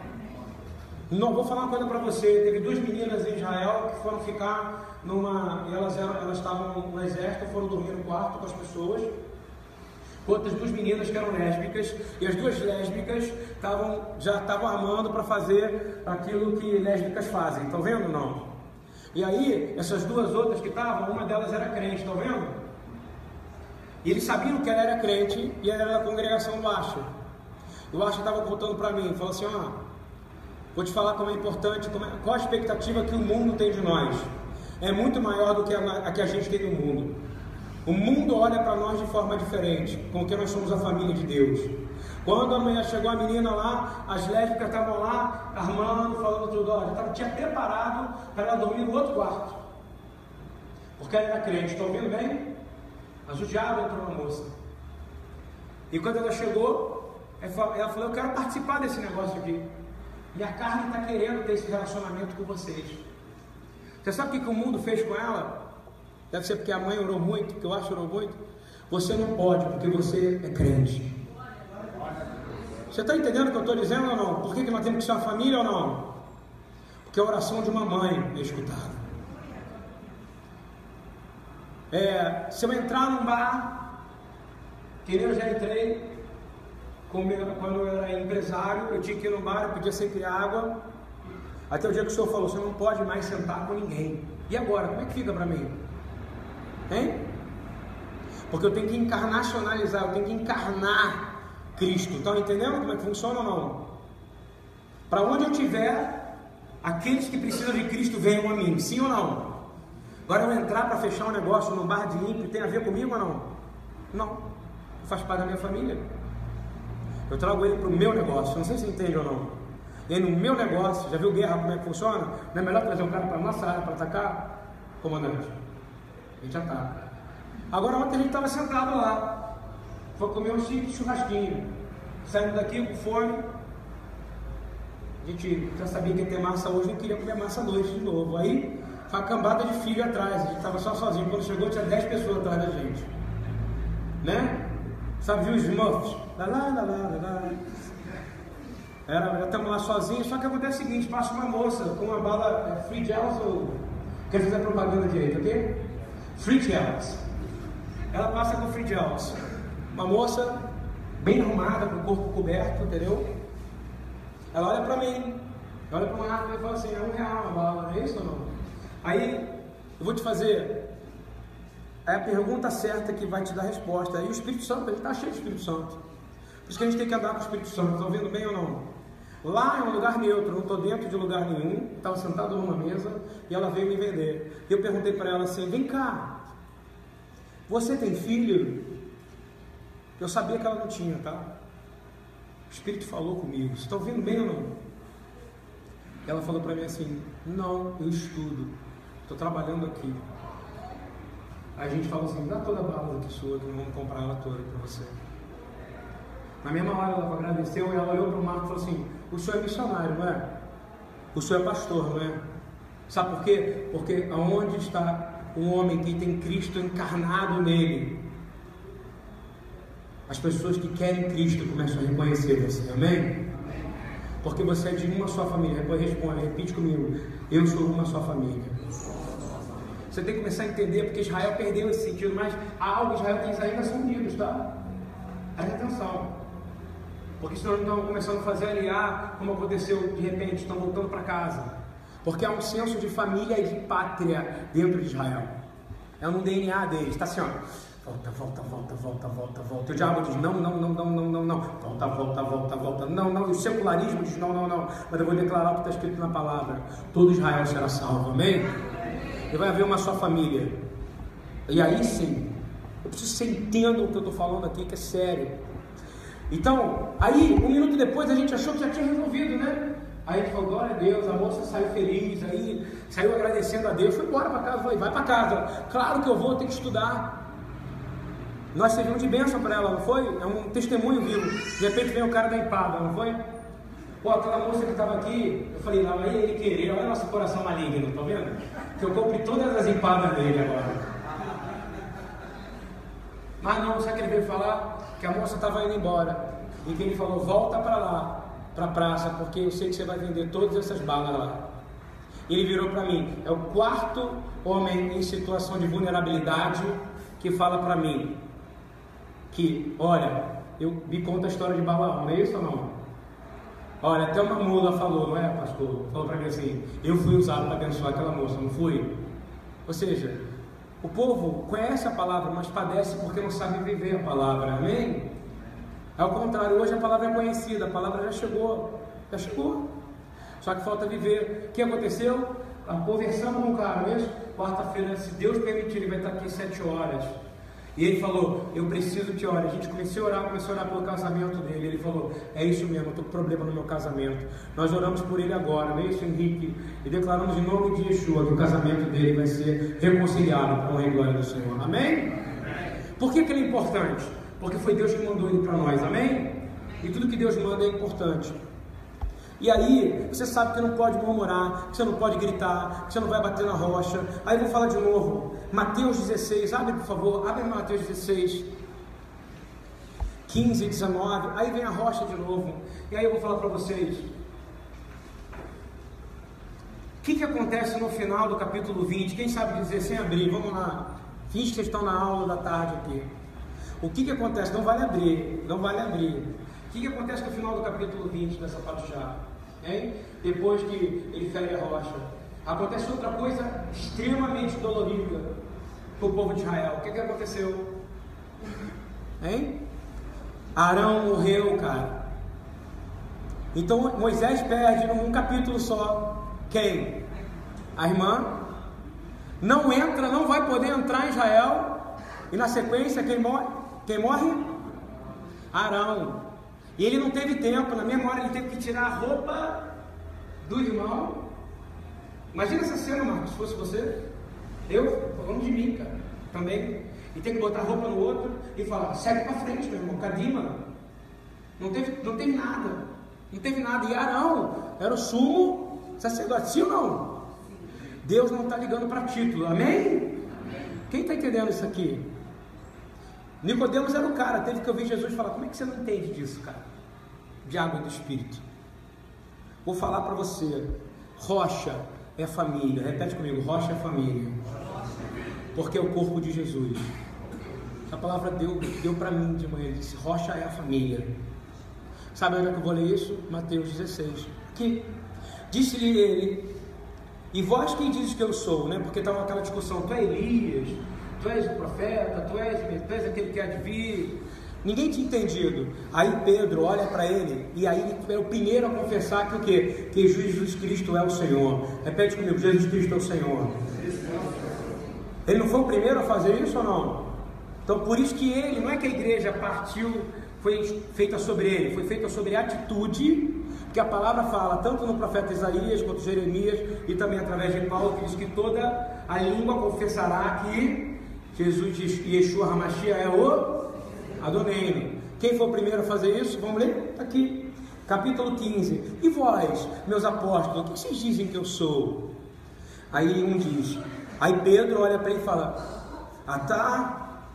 Não, vou falar uma coisa para você. Teve duas meninas em Israel que foram ficar numa. Elas, eram, elas estavam no exército, foram dormir no quarto com as pessoas. Outras duas meninas que eram lésbicas, e as duas lésbicas tavam, já estavam armando para fazer aquilo que lésbicas fazem. Estão vendo? Não. E aí, essas duas outras que estavam, uma delas era crente, estão vendo? E eles sabiam que ela era crente e ela era da congregação do Asher. O Asher estava contando para mim, falou assim, ó, vou te falar como é importante, como é, qual a expectativa que o mundo tem de nós. É muito maior do que a, a que a gente tem no mundo. O mundo olha para nós de forma diferente, porque nós somos a família de Deus. Quando a manhã chegou a menina lá, as lésbicas estavam lá, armando, falando tudo, ó, já tinha preparado para ela dormir no outro quarto. Porque ela era crente, estão ouvindo bem? Mas o diabo entrou na moça. E quando ela chegou, ela falou, eu quero participar desse negócio aqui. E a carne está querendo ter esse relacionamento com vocês. Você sabe o que, que o mundo fez com ela? Deve ser porque a mãe orou muito, que eu acho orou muito. Você não pode, porque você é crente. Você está entendendo o que eu estou dizendo ou não? Por que, que nós temos que ser uma família ou não? Porque a oração de uma mãe é escutada. É, se eu entrar num bar, que eu já entrei, quando eu era empresário, eu tinha que ir no bar, eu pedia sempre água. Até o dia que o senhor falou, você não pode mais sentar com ninguém. E agora, como é que fica para mim? Hein? Porque eu tenho que encarnacionalizar, eu tenho que encarnar Cristo. Estão entendendo como é que funciona ou não? Para onde eu tiver, aqueles que precisam de Cristo venham a mim, sim ou não? Agora eu entrar para fechar um negócio no bar de ímpio tem a ver comigo ou não? Não. Faz parte da minha família. Eu trago ele para o meu negócio. Não sei se entende ou não. E no meu negócio, já viu guerra como é que funciona? Não é melhor trazer um cara para a nossa área para atacar? Comandante, a gente ataca. Agora ontem a gente estava sentado lá foi comer um churrasquinho. Saindo daqui com fome. A gente já sabia que ia ter massa hoje, não queria comer massa hoje de novo. Aí, uma cambada de filho atrás. A gente estava só sozinho. Quando chegou, tinha 10 pessoas atrás da gente. Né? Sabe, viu os Smurfs? Lá, lá, lá, lá, lá. Era, estamos lá sozinhos, só que acontece o seguinte, passa uma moça com uma bala é, Free Gels ou... Quer fazer propaganda direito, ok? Free Gels. Ela passa com Free Gels. Uma moça bem arrumada, com o corpo coberto, entendeu? Ela olha para mim, olha para uma árvore e fala assim: é um real uma bala, não é isso ou não? Aí eu vou te fazer é a pergunta certa que vai te dar a resposta. Aí o Espírito Santo, ele está cheio de Espírito Santo. Por isso que a gente tem que andar com o Espírito Santo. Estão vendo bem ou não? Lá é um lugar neutro, não estou dentro de lugar nenhum. Estava sentado numa mesa e ela veio me vender. Eu perguntei para ela assim: vem cá, você tem filho? Eu sabia que ela não tinha, tá? O Espírito falou comigo. Está ouvindo bem ou não? Ela falou para mim assim: Não, eu estudo. Estou trabalhando aqui. A gente falou assim: Dá toda a bala aqui sua, que vamos comprar ela toda para você. Na mesma hora ela agradeceu e ela olhou para o Marco e falou assim: O senhor é missionário, não é? O senhor é pastor, não é? Sabe por quê? Porque aonde está um homem que tem Cristo encarnado nele, as pessoas que querem Cristo começam a reconhecer você, amém? Porque você é de uma só família. Depois responde, repite comigo. Eu sou uma só família. Você tem que começar a entender, porque Israel perdeu esse sentido, mas há algo Israel tem ainda são unidos, tá? Preste atenção. Porque senão estão começando a fazer aliar, como aconteceu de repente, estão voltando para casa. Porque há um senso de família e de pátria dentro de Israel. É no DNA deles, está assim, ó. Volta, volta, volta, volta, volta, volta. O diabo diz: não, não, não, não, não, não, não. Volta, volta, volta, volta. Não, não. E o secularismo diz: não, não, não. Mas eu vou declarar o que está escrito na palavra: todo Israel será salvo. Amém? E vai haver uma só família. E aí sim, eu preciso que você entenda o que eu estou falando aqui, que é sério. Então, aí, um minuto depois, a gente achou que já tinha resolvido, né? Aí a falou, glória a Deus, a moça saiu feliz, aí saiu agradecendo a Deus, foi embora para casa, falei, vai para casa. Claro que eu vou, ter que estudar. Nós servimos de bênção para ela, não foi? É um testemunho vivo. De repente vem o cara da empada, não foi? Pô, aquela moça que estava aqui, eu falei, não, aí ele querer, olha nosso coração maligno, tá vendo? Que eu compre todas as empadas dele agora. Mas não, sabe o que ele veio falar? Que a moça estava indo embora. E que ele falou, volta para lá, para a praça, porque eu sei que você vai vender todas essas balas lá. Ele virou para mim, é o quarto homem em situação de vulnerabilidade que fala para mim, que, olha, eu me conta a história de Balaão, não é isso ou não? Olha, até uma mula falou, não é, pastor? Falou para mim assim: eu fui usado para abençoar aquela moça, não fui? Ou seja, o povo conhece a palavra, mas padece porque não sabe viver a palavra, amém? Ao contrário, hoje a palavra é conhecida, a palavra já chegou, já chegou. Só que falta viver. O que aconteceu? Conversamos com o cara mesmo. Quarta-feira, se Deus permitir, ele vai estar aqui sete horas. E ele falou: Eu preciso que ore. A gente começou a orar, começou a orar pelo casamento dele. Ele falou: É isso mesmo, eu estou com problema no meu casamento. Nós oramos por ele agora, não é isso, Henrique? E declaramos em nome de Yeshua que o casamento dele vai ser reconciliado com a glória do Senhor. Amém? Por que, que ele é importante? Porque foi Deus que mandou ele para nós. Amém? E tudo que Deus manda é importante. E aí, você sabe que não pode murmurar, que você não pode gritar, que você não vai bater na rocha. Aí eu vou falar de novo. Mateus 16, abre por favor, abre Mateus 16. 15, 19, aí vem a rocha de novo. E aí eu vou falar para vocês. O que, que acontece no final do capítulo 20? Quem sabe dizer sem abrir? Vamos lá. Finge que estão na aula da tarde aqui. O que, que acontece? Não vale abrir, não vale abrir. O que, que acontece no final do capítulo 20 dessa palavra hein? depois que ele fere a rocha. Acontece outra coisa extremamente dolorida para o povo de Israel. O que, que aconteceu? Hein? Arão morreu, cara. Então Moisés perde num capítulo só. Quem? A irmã. Não entra, não vai poder entrar em Israel. E na sequência, quem morre? Quem morre? Arão. E ele não teve tempo, na memória ele teve que tirar a roupa do irmão. Imagina essa cena, Marcos, se fosse você. Eu, falando de mim, cara, também. E tem que botar roupa no outro e falar, segue para frente, meu irmão, Cadima. Não teve, não teve nada. Não teve nada. E Arão era o sumo sacerdote, sim ou não? Deus não está ligando para título, amém? amém. Quem está entendendo isso aqui? Nicodemos era o cara, teve que ouvir Jesus falar, como é que você não entende disso, cara? De água do Espírito. Vou falar para você, rocha é família, repete comigo, rocha é família. Porque é o corpo de Jesus. A palavra deu, deu para mim de manhã, disse, rocha é a família. Sabe onde é que eu vou ler isso? Mateus 16. Que disse-lhe ele, e vós quem dizes que eu sou, né? Porque estava aquela discussão, tu é Elias, tu és o profeta, tu és, tu és aquele que há de vir. Ninguém tinha entendido. Aí Pedro olha para ele e aí ele é o primeiro a confessar que o quê? Que Jesus Cristo é o Senhor. Repete comigo, Jesus Cristo é o Senhor. Ele não foi o primeiro a fazer isso ou não? Então por isso que ele, não é que a igreja partiu, foi feita sobre ele, foi feita sobre a atitude, que a palavra fala tanto no profeta Isaías quanto Jeremias e também através de Paulo, que diz que toda a língua confessará que Jesus diz, Yeshua Hamashia é o Adonai. Quem foi o primeiro a fazer isso? Vamos ler? Está aqui. Capítulo 15. E vós, meus apóstolos, o que vocês dizem que eu sou? Aí um diz. Aí Pedro olha para ele e fala: Atá,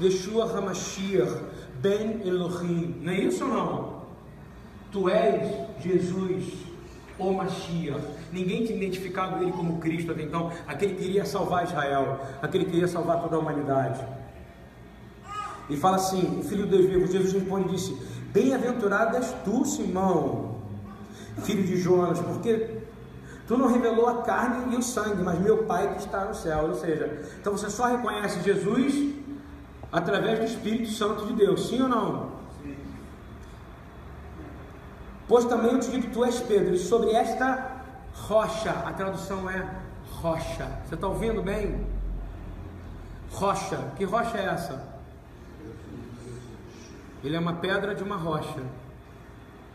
Yeshua Hamashiach, Ben Elohim. Não é isso ou não? Tu és Jesus, o Mashiach. Ninguém tinha identificado ele como Cristo até então, aquele que iria salvar Israel, aquele que iria salvar toda a humanidade. E fala assim: o filho de Deus vivo, Jesus responde e disse: Bem-aventurado és tu, Simão, filho de Jonas, porque tu não revelou a carne e o sangue, mas meu Pai que está no céu. Ou seja, então você só reconhece Jesus através do Espírito Santo de Deus, sim ou não? Pois também eu te digo tu és Pedro, e sobre esta rocha, a tradução é rocha. Você está ouvindo bem? Rocha, que rocha é essa? Ele é uma pedra de uma rocha.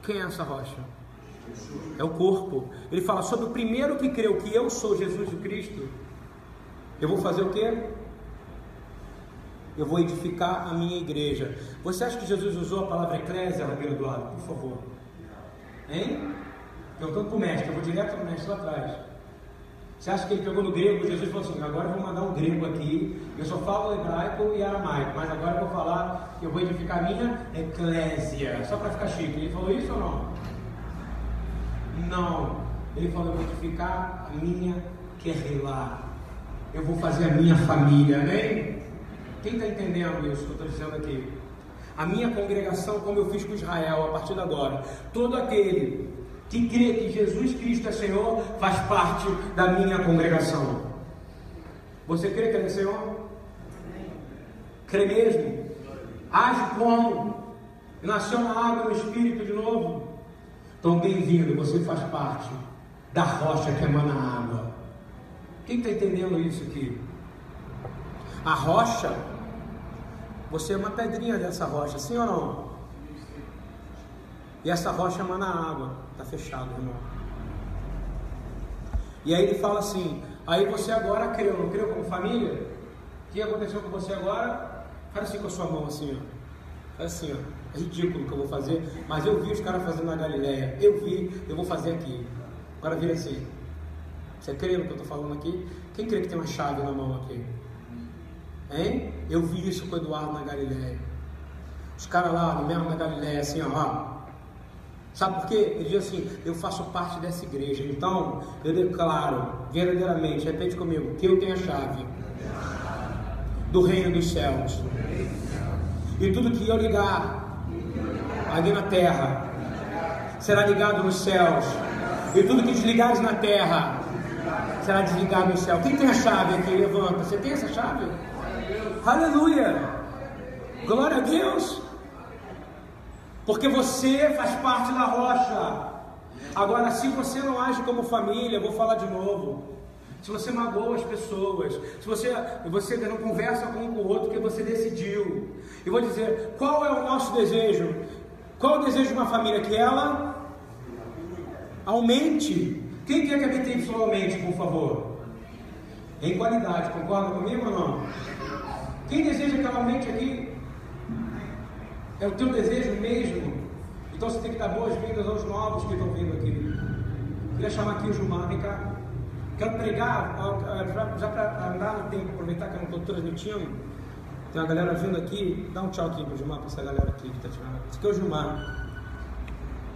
Quem é essa rocha? É o corpo. Ele fala sobre o primeiro que creu que eu sou Jesus Cristo. Eu vou fazer o quê? Eu vou edificar a minha igreja. Você acha que Jesus usou a palavra eclésia, Rabino Eduardo? Por favor. Hein? Perguntando para o mestre, eu vou direto para o mestre lá atrás. Você acha que ele pegou no grego? Jesus falou assim: agora eu vou mandar um grego aqui. Eu só falo hebraico e aramaico, mas agora eu vou falar, eu vou edificar a minha eclésia, só para ficar chique. Ele falou isso ou não? Não. Ele falou: eu vou edificar a minha querrilá. Eu vou fazer a minha família, amém? Quem está entendendo isso que eu estou dizendo aqui? a minha congregação, como eu fiz com Israel a partir de agora. Todo aquele que crê que Jesus Cristo é Senhor faz parte da minha congregação. Você crê que Ele é Senhor? Crê mesmo? Age como? Nasceu na água no Espírito de novo? Então, bem-vindo, você faz parte da rocha que emana água. Quem está entendendo isso aqui? A rocha você é uma pedrinha dessa rocha, sim ou não? E essa rocha emana água. Está fechado, irmão. E aí ele fala assim: aí você agora creu, não creu como família? O que aconteceu com você agora? Faz assim com a sua mão, assim, ó. Faz assim, ó. É ridículo o que eu vou fazer, mas eu vi os caras fazendo na Galileia. Eu vi, eu vou fazer aqui. Agora vira assim. Você crê no que eu estou falando aqui? Quem crê que tem uma chave na mão aqui? Hein? Eu vi isso com o Eduardo na Galileia. Os caras lá no mesmo na Galileia, assim, ó. Sabe por quê? Ele diz assim: Eu faço parte dessa igreja. Então, eu declaro verdadeiramente, repete comigo, que eu tenho a chave do reino dos céus. E tudo que eu ligar aqui na terra será ligado nos céus. E tudo que desligares na terra será desligado no céu. Quem tem a chave aqui? Levanta. Você tem essa chave? Aleluia! Glória a Deus! Porque você faz parte da rocha. Agora, se você não age como família, vou falar de novo. Se você magoa as pessoas, se você, você não conversa com um com o outro que você decidiu. E vou dizer, qual é o nosso desejo? Qual é o desejo de uma família? Que ela aumente. Quem quer que a BTY aumente, por favor? Em qualidade, concorda comigo ou não? Quem deseja que ela aumente aqui? É o teu desejo mesmo? Então você tem que dar boas-vindas aos novos que estão vindo aqui. Queria chamar aqui o Gilmar, vem cá. Quero pregar, já para andar no tempo, aproveitar que eu não estou transmitindo. Tem uma galera vindo aqui. Dá um tchau aqui para o Gilmar, para essa galera aqui que está tirando. Esse aqui é o Gilmar.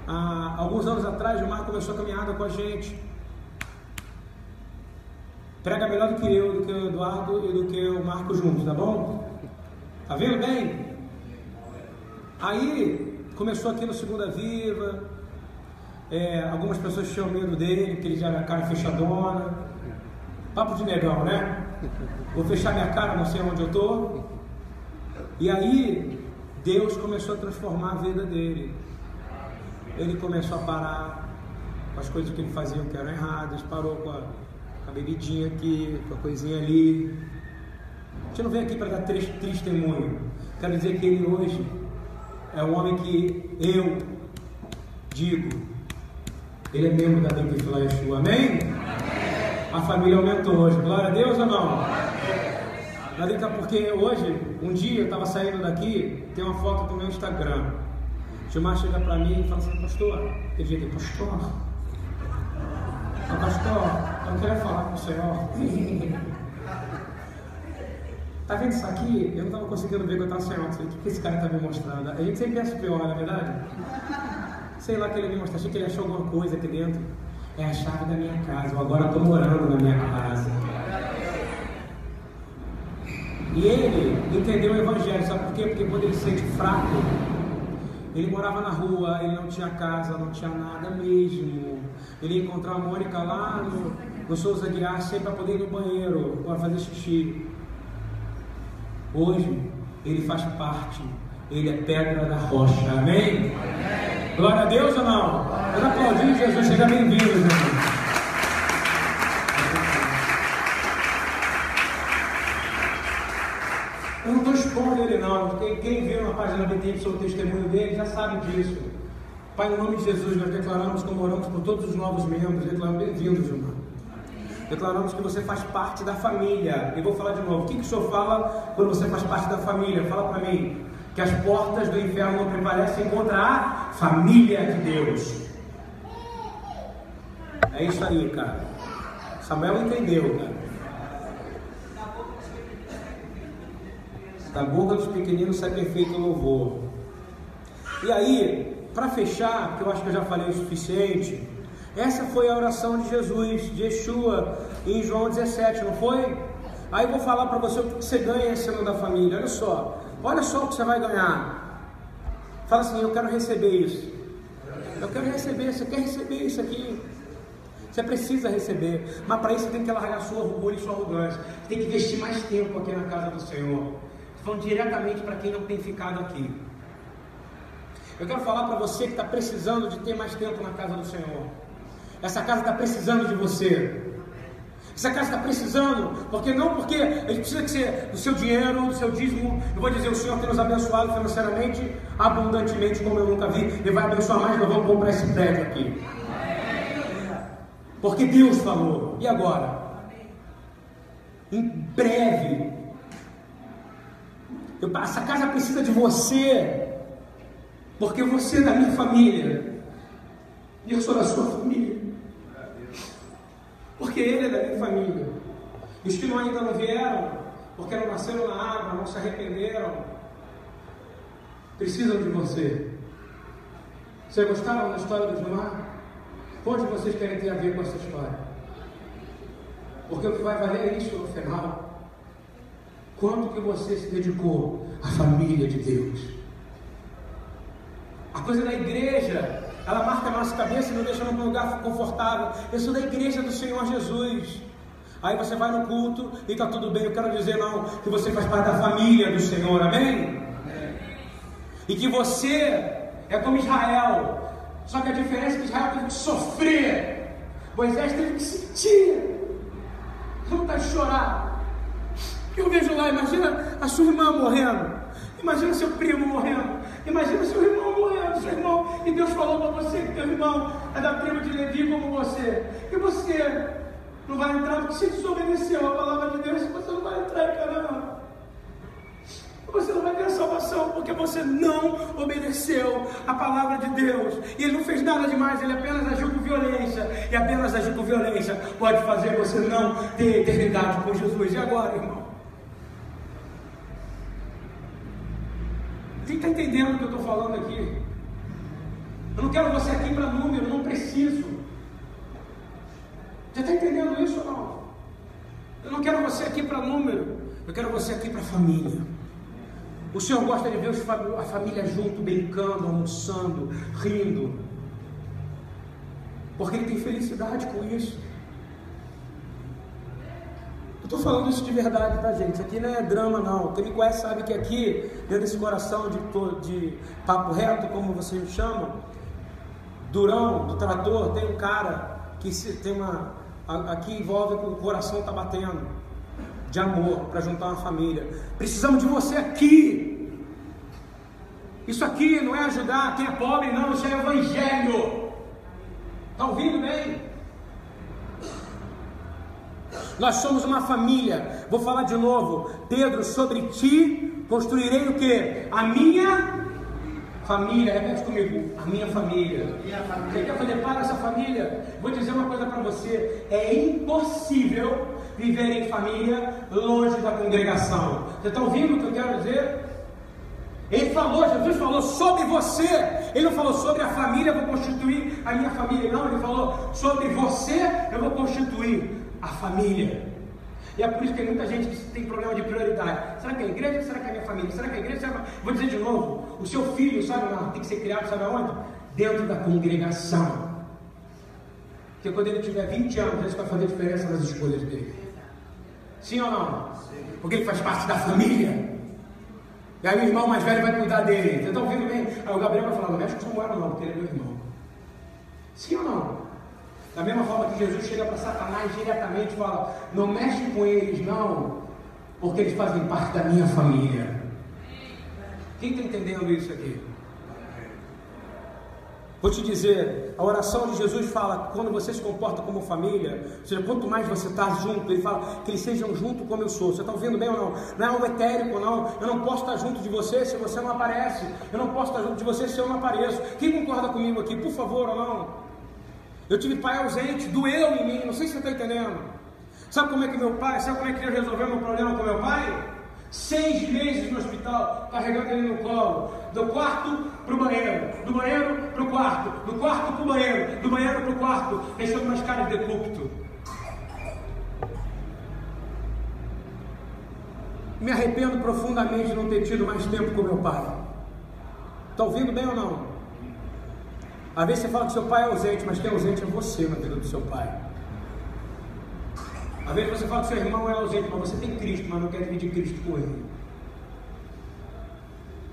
Há alguns anos atrás, o Gilmar começou a caminhada com a gente. Prega melhor do que eu, do que o Eduardo e do que o Marco juntos, tá bom? Tá vendo bem? Aí começou aqui no Segunda Viva. É, algumas pessoas tinham medo dele, porque ele já era cara fechadona. Papo de negão, né? Vou fechar minha cara, não sei onde eu tô. E aí Deus começou a transformar a vida dele. Ele começou a parar com as coisas que ele fazia que eram erradas, parou com a com a bebidinha aqui, com a coisinha ali. A gente não vem aqui para dar triste testemunho. Quero dizer que ele hoje é um homem que eu digo, ele é membro da Bíblia Yeshua. Amém? Amém? A família aumentou hoje. Glória a Deus ou não? Amém. Porque hoje, um dia eu estava saindo daqui, tem uma foto do meu Instagram. O Gilmar chega para mim e fala assim, pastor, eu digo, pastor, pastor, eu queria falar com o senhor. Tá vendo isso aqui? Eu não estava conseguindo ver que eu estava sem óculos. O que esse cara está me mostrando? A gente sempre pensa pior, na é verdade? Sei lá que ele me mostrou. Achei que ele achou alguma coisa aqui dentro. É a chave da minha casa. Eu agora estou morando na minha casa. E ele entendeu o evangelho. Sabe por quê? Porque quando ele se sente fraco, ele morava na rua, ele não tinha casa, não tinha nada mesmo. Ele ia encontrar a Mônica lá no, no Souza Guiar sempre para poder ir no banheiro, para fazer xixi. Hoje, ele faz parte, ele é pedra da rocha, amém? amém. Glória a Deus ou não? Vamos aplaudir Jesus, seja bem-vindo, irmão. Eu não estou expondo ele não. Quem, quem viu na página BTM sobre o testemunho dele já sabe disso. Pai, no nome de Jesus, nós declaramos como oramos por todos os novos membros, declaramos bem-vindos, irmão. Declaramos que você faz parte da família. E vou falar de novo. O que, que o Senhor fala quando você faz parte da família? Fala para mim. Que as portas do inferno não prevalecem contra a família de Deus. É isso aí, cara. Samuel entendeu, cara. Da boca dos pequeninos sai perfeito louvor. E aí, para fechar, que eu acho que eu já falei o suficiente, essa foi a oração de Jesus, de Yeshua, em João 17, não foi? Aí vou falar para você o que você ganha sendo da família. Olha só, olha só o que você vai ganhar. Fala assim: Eu quero receber isso. Eu quero receber. Você quer receber isso aqui? Você precisa receber, mas para isso você tem que largar sua orgulho e sua arrogância. Você tem que investir mais tempo aqui na casa do Senhor. Estou falando diretamente para quem não tem ficado aqui. Eu quero falar para você que está precisando de ter mais tempo na casa do Senhor. Essa casa está precisando de você. Essa casa está precisando, porque não porque a gente precisa que você, do seu dinheiro, do seu dízimo. Eu vou dizer, o Senhor tem nos abençoado financeiramente, abundantemente, como eu nunca vi. Ele vai abençoar mais, nós vamos comprar esse prédio aqui. Porque Deus falou. E agora? Em breve. Eu, essa casa precisa de você. Porque você é da minha família. E eu sou da sua família. Porque ele é da minha família. E os que não ainda não vieram, porque não nasceram na água, não se arrependeram, precisam de você. Vocês gostaram da história do Gilmar? Onde vocês querem ter a ver com essa história? Porque o que vai valer é isso no final. Quanto que você se dedicou à família de Deus? A coisa da igreja, ela marca a nossa cabeça e nos deixa num lugar confortável. Eu sou da igreja do Senhor Jesus. Aí você vai no culto e está tudo bem. Eu quero dizer não, que você faz parte da família do Senhor, amém? E que você é como Israel, só que a diferença é que Israel teve que sofrer, Moisés teve que sentir, vontade de chorar. Eu vejo lá, imagina a sua irmã morrendo, imagina seu primo morrendo, imagina seu irmão morrendo, seu irmão, e Deus falou para você que teu irmão é da tribo de Levi como você, e você não vai entrar porque você desobedeceu a palavra de Deus, você não vai entrar em Canaã você não vai ter salvação porque você não obedeceu a palavra de Deus. E ele não fez nada demais, ele apenas agiu com violência. E apenas agir com violência pode fazer você não ter eternidade com Jesus. E agora, irmão? Quem está entendendo o que eu estou falando aqui? Eu não quero você aqui para número, não preciso. Já está entendendo isso ou não? Eu não quero você aqui para número, eu quero você aqui para família. O Senhor gosta de ver a família junto, brincando, almoçando, rindo. Porque Ele tem felicidade com isso. Eu estou falando isso de verdade, tá, gente? Isso aqui não é drama, não. Quem me conhece sabe que aqui, dentro desse coração de, de papo reto, como vocês chamam, Durão, do trator, tem um cara que se, tem uma. Aqui envolve o coração está batendo de amor para juntar uma família. Precisamos de você aqui. Isso aqui não é ajudar quem é pobre, não, isso é evangelho. Está ouvindo bem? Nós somos uma família. Vou falar de novo. Pedro, sobre ti construirei o que? A minha família. Repete comigo. A minha família. Você quer fazer parte dessa família? Vou dizer uma coisa para você. É impossível viver em família longe da congregação. Você está ouvindo o que eu quero dizer? Ele falou, Jesus falou sobre você. Ele não falou sobre a família, eu vou constituir a minha família. Não, ele falou sobre você, eu vou constituir a família. E é por isso que muita gente que tem problema de prioridade. Será que é a igreja? Será que é a minha família? Será que é a igreja? Será... Vou dizer de novo: o seu filho, sabe, tem que ser criado, sabe aonde? Dentro da congregação. Porque quando ele tiver 20 anos, isso vai fazer diferença nas escolhas dele. Sim ou não? Porque ele faz parte da família. E aí o irmão mais velho vai cuidar dele. Está ouvindo bem? Aí o Gabriel vai falar, não mexe com Samuel não, porque ele é meu irmão. Sim ou não? Da mesma forma que Jesus chega para Satanás diretamente e fala, não mexe com eles não, porque eles fazem parte da minha família. Quem está entendendo isso aqui? Vou te dizer, a oração de Jesus fala quando você se comporta como família, ou seja, quanto mais você está junto, ele fala que eles sejam junto como eu sou. Você está ouvindo bem ou não? Não é um etérico, não. Eu não posso estar junto de você se você não aparece. Eu não posso estar junto de você se eu não apareço. Quem concorda comigo aqui, por favor ou não? Eu tive pai ausente, doeu em mim, não sei se você está entendendo. Sabe como é que meu pai, sabe como é que ele resolveu meu problema com meu pai? Seis meses no hospital, carregando ele no colo, do quarto para o banheiro, do banheiro para o quarto, do quarto para o banheiro, do banheiro para o quarto, deixando uma escada de decúbito. Me arrependo profundamente de não ter tido mais tempo com meu pai. Está ouvindo bem ou não? Às vezes você fala que seu pai é ausente, mas quem é ausente é você na vida do seu pai. Às vezes você fala que seu irmão é ausente, mas você tem Cristo, mas não quer dividir Cristo com ele.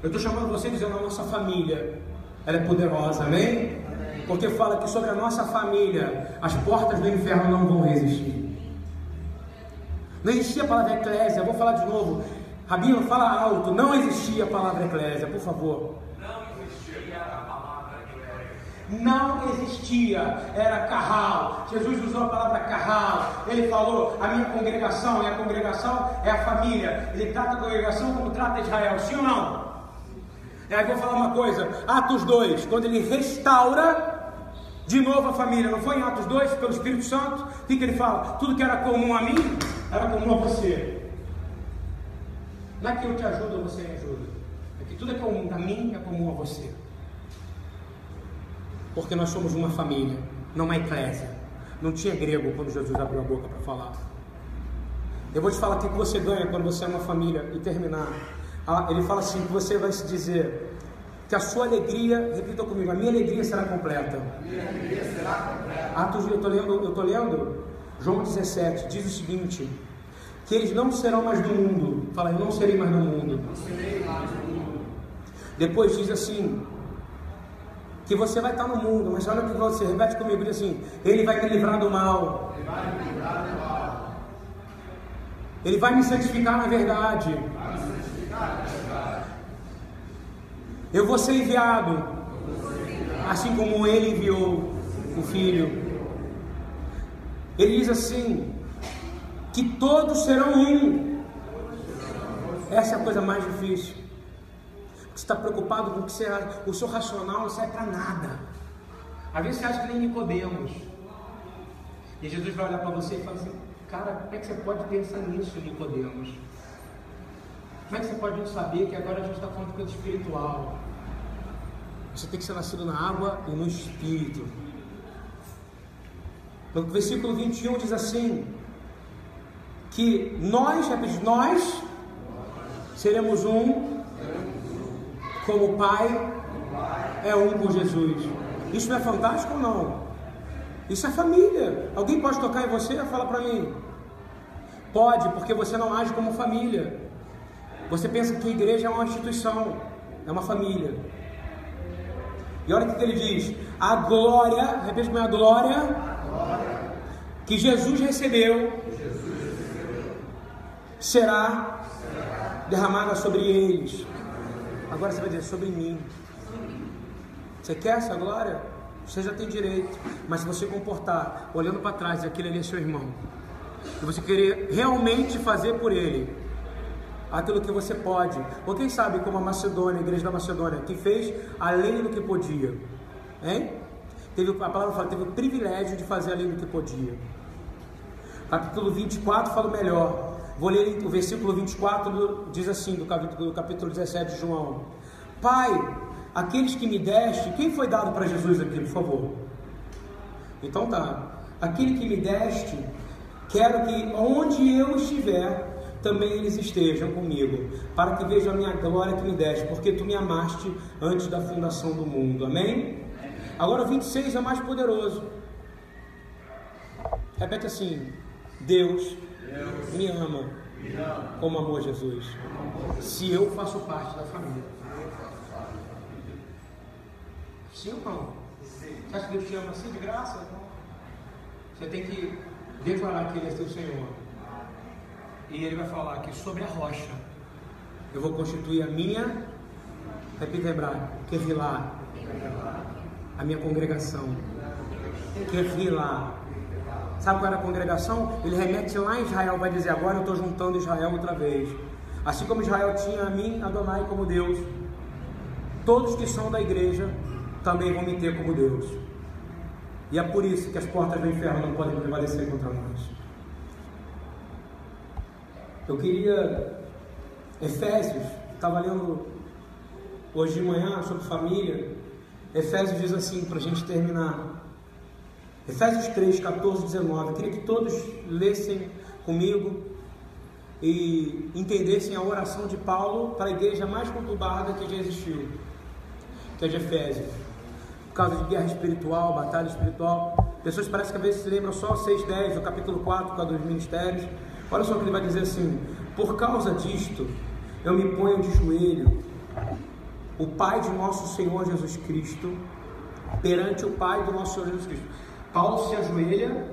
Eu estou chamando você dizendo a nossa família, ela é poderosa, amém? Porque fala que sobre a nossa família as portas do inferno não vão resistir. Não existia a palavra eclésia, vou falar de novo. Rabino, fala alto, não existia a palavra eclésia, por favor. Não existia, era carral. Jesus usou a palavra carral. Ele falou: a minha congregação, e a congregação é a família. Ele trata a congregação como trata Israel, sim ou não? E aí vou falar uma coisa: Atos 2, quando ele restaura de novo a família, não foi em Atos 2, pelo Espírito Santo? O que, que ele fala? Tudo que era comum a mim, era comum a você. Não é que eu te ajudo ou você me ajuda. É que tudo é comum a mim, é comum a você porque nós somos uma família, não uma eclésia. Não tinha grego quando Jesus abriu a boca para falar. Eu vou te falar o que você ganha quando você é uma família e terminar. Ah, ele fala assim: que você vai se dizer que a sua alegria, repita comigo, a minha alegria será completa. Minha alegria será completa. Atos, eu estou lendo, eu lendo João 17, diz o seguinte: que eles não serão mais do mundo. Fala, eu não serei mais do mundo. Não serei mais do mundo. Depois diz assim: que você vai estar no mundo, mas olha o que você repete comigo, diz assim, ele vai me livrar do mal. Ele vai me livrar do mal. Ele vai me santificar na verdade. Vai me santificar na verdade. Eu vou ser enviado, assim como ele enviou o filho. Ele diz assim: que todos serão um. Essa é a coisa mais difícil está preocupado com o que você acha, o seu racional não serve para nada. Às vezes você acha que nem Nicodemos. E Jesus vai olhar para você e falar assim, cara, como é que você pode pensar nisso, Nicodemos? Como é que você pode não saber que agora a gente está falando coisa espiritual? Você tem que ser nascido na água e no Espírito. No versículo 21 diz assim: que nós, nós seremos um como o Pai é um com Jesus. Isso não é fantástico ou não? Isso é família. Alguém pode tocar em você? Fala para mim. Pode, porque você não age como família. Você pensa que a igreja é uma instituição, é uma família. E olha o que ele diz: a glória, repete comigo, a glória que Jesus recebeu será derramada sobre eles. Agora você vai dizer sobre mim. Você quer essa glória? Você já tem direito. Mas se você comportar olhando para trás, aquele ali é seu irmão. E você querer realmente fazer por ele aquilo que você pode. Ou quem sabe como a Macedônia, a igreja da Macedônia, que fez além do que podia. Hein? Teve, a palavra fala, teve o privilégio de fazer além do que podia. Capítulo 24 fala melhor. Vou ler o versículo 24, diz assim, do capítulo, do capítulo 17 de João: Pai, aqueles que me deste, quem foi dado para Jesus aqui, por favor? Então tá, aquele que me deste, quero que onde eu estiver, também eles estejam comigo, para que vejam a minha glória que me deste, porque tu me amaste antes da fundação do mundo. Amém? Agora o 26 é mais poderoso. Repete assim: Deus me ama como amou Jesus. Se eu faço parte da família. Sim ou não? Você acha que Deus te ama assim de graça? Você tem que declarar que Ele é seu Senhor. E Ele vai falar que sobre a rocha eu vou constituir a minha, repita hebraico, lá a minha congregação. lá Sabe qual era a congregação? Ele remete lá em Israel, vai dizer: Agora eu estou juntando Israel outra vez. Assim como Israel tinha a mim, Adonai, como Deus, todos que são da igreja também vão me ter como Deus. E é por isso que as portas do inferno não podem prevalecer contra nós. Eu queria. Efésios, estava lendo hoje de manhã sobre família. Efésios diz assim, para a gente terminar. Efésios 3, 14, 19. Eu queria que todos lessem comigo e entendessem a oração de Paulo para a igreja mais conturbada que já existiu. que é de Efésios. Por causa de guerra espiritual, batalha espiritual. Pessoas parecem que às vezes se lembram só 6, 10, do capítulo 4, por causa dos ministérios. Olha só o que ele vai dizer assim: Por causa disto, eu me ponho de joelho, o Pai de nosso Senhor Jesus Cristo, perante o Pai do nosso Senhor Jesus Cristo. Paulo se ajoelha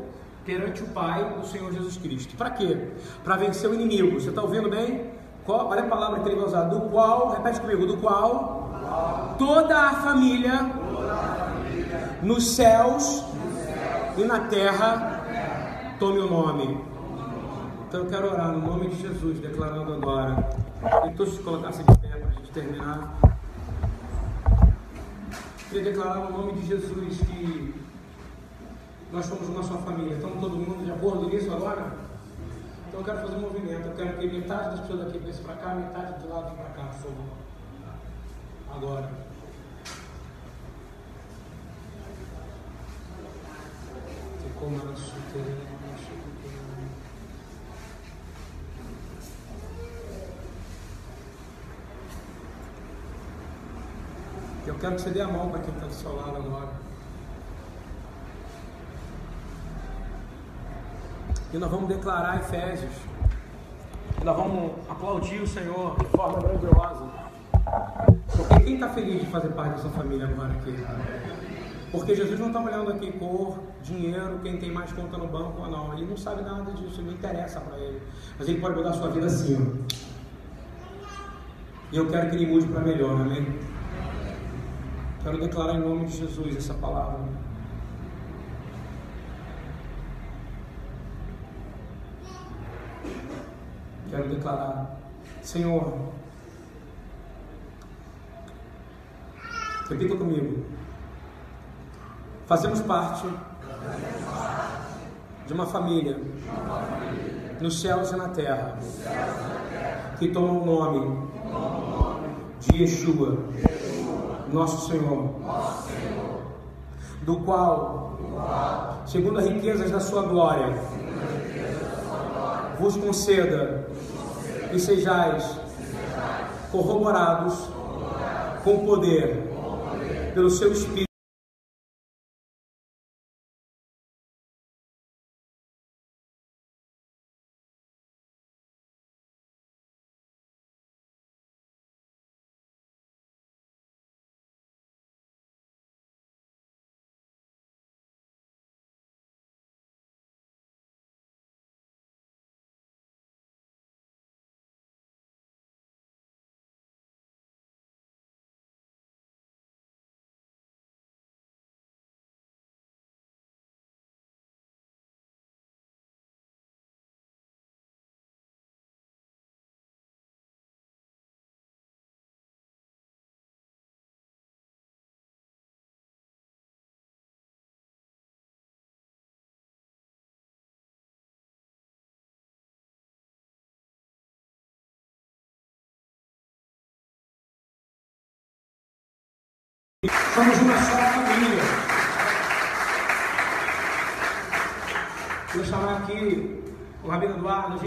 perante o Pai do Senhor Jesus Cristo. Para quê? Para vencer o inimigo. Você está ouvindo bem? Qual, olha a palavra que ele vai usar. Do qual, repete comigo, do qual toda a família, nos céus, e na terra tome o nome. Então eu quero orar no nome de Jesus, declarando agora. E todos se colocassem de pé para a gente terminar. Queria declarar no nome de Jesus que nós somos uma só família. Estamos todo mundo de acordo nisso agora? Então eu quero fazer um movimento. Eu quero que metade das pessoas aqui pense para cá, metade do lado para cá, por favor. Agora. Ficou chuteira. Eu quero que você dê a mão para quem está do seu lado agora. E nós vamos declarar Efésios. E nós vamos aplaudir o Senhor de forma grandiosa. Porque quem está feliz de fazer parte dessa família agora aqui? Porque Jesus não está olhando aqui cor, dinheiro, quem tem mais conta no banco ou não. Ele não sabe nada disso, não interessa para ele. Mas ele pode mudar a sua vida assim. E eu quero que ele mude para melhor, amém? Quero declarar em nome de Jesus essa palavra. Quero declarar, Senhor, repita comigo. Fazemos parte de uma família nos céus e na terra que toma o nome de Yeshua nosso Senhor, do qual, segundo as riquezas da sua glória, vos conceda e sejais corroborados com poder pelo seu Espírito. Somos uma só família. Vou chamar aqui o Rabino Eduardo.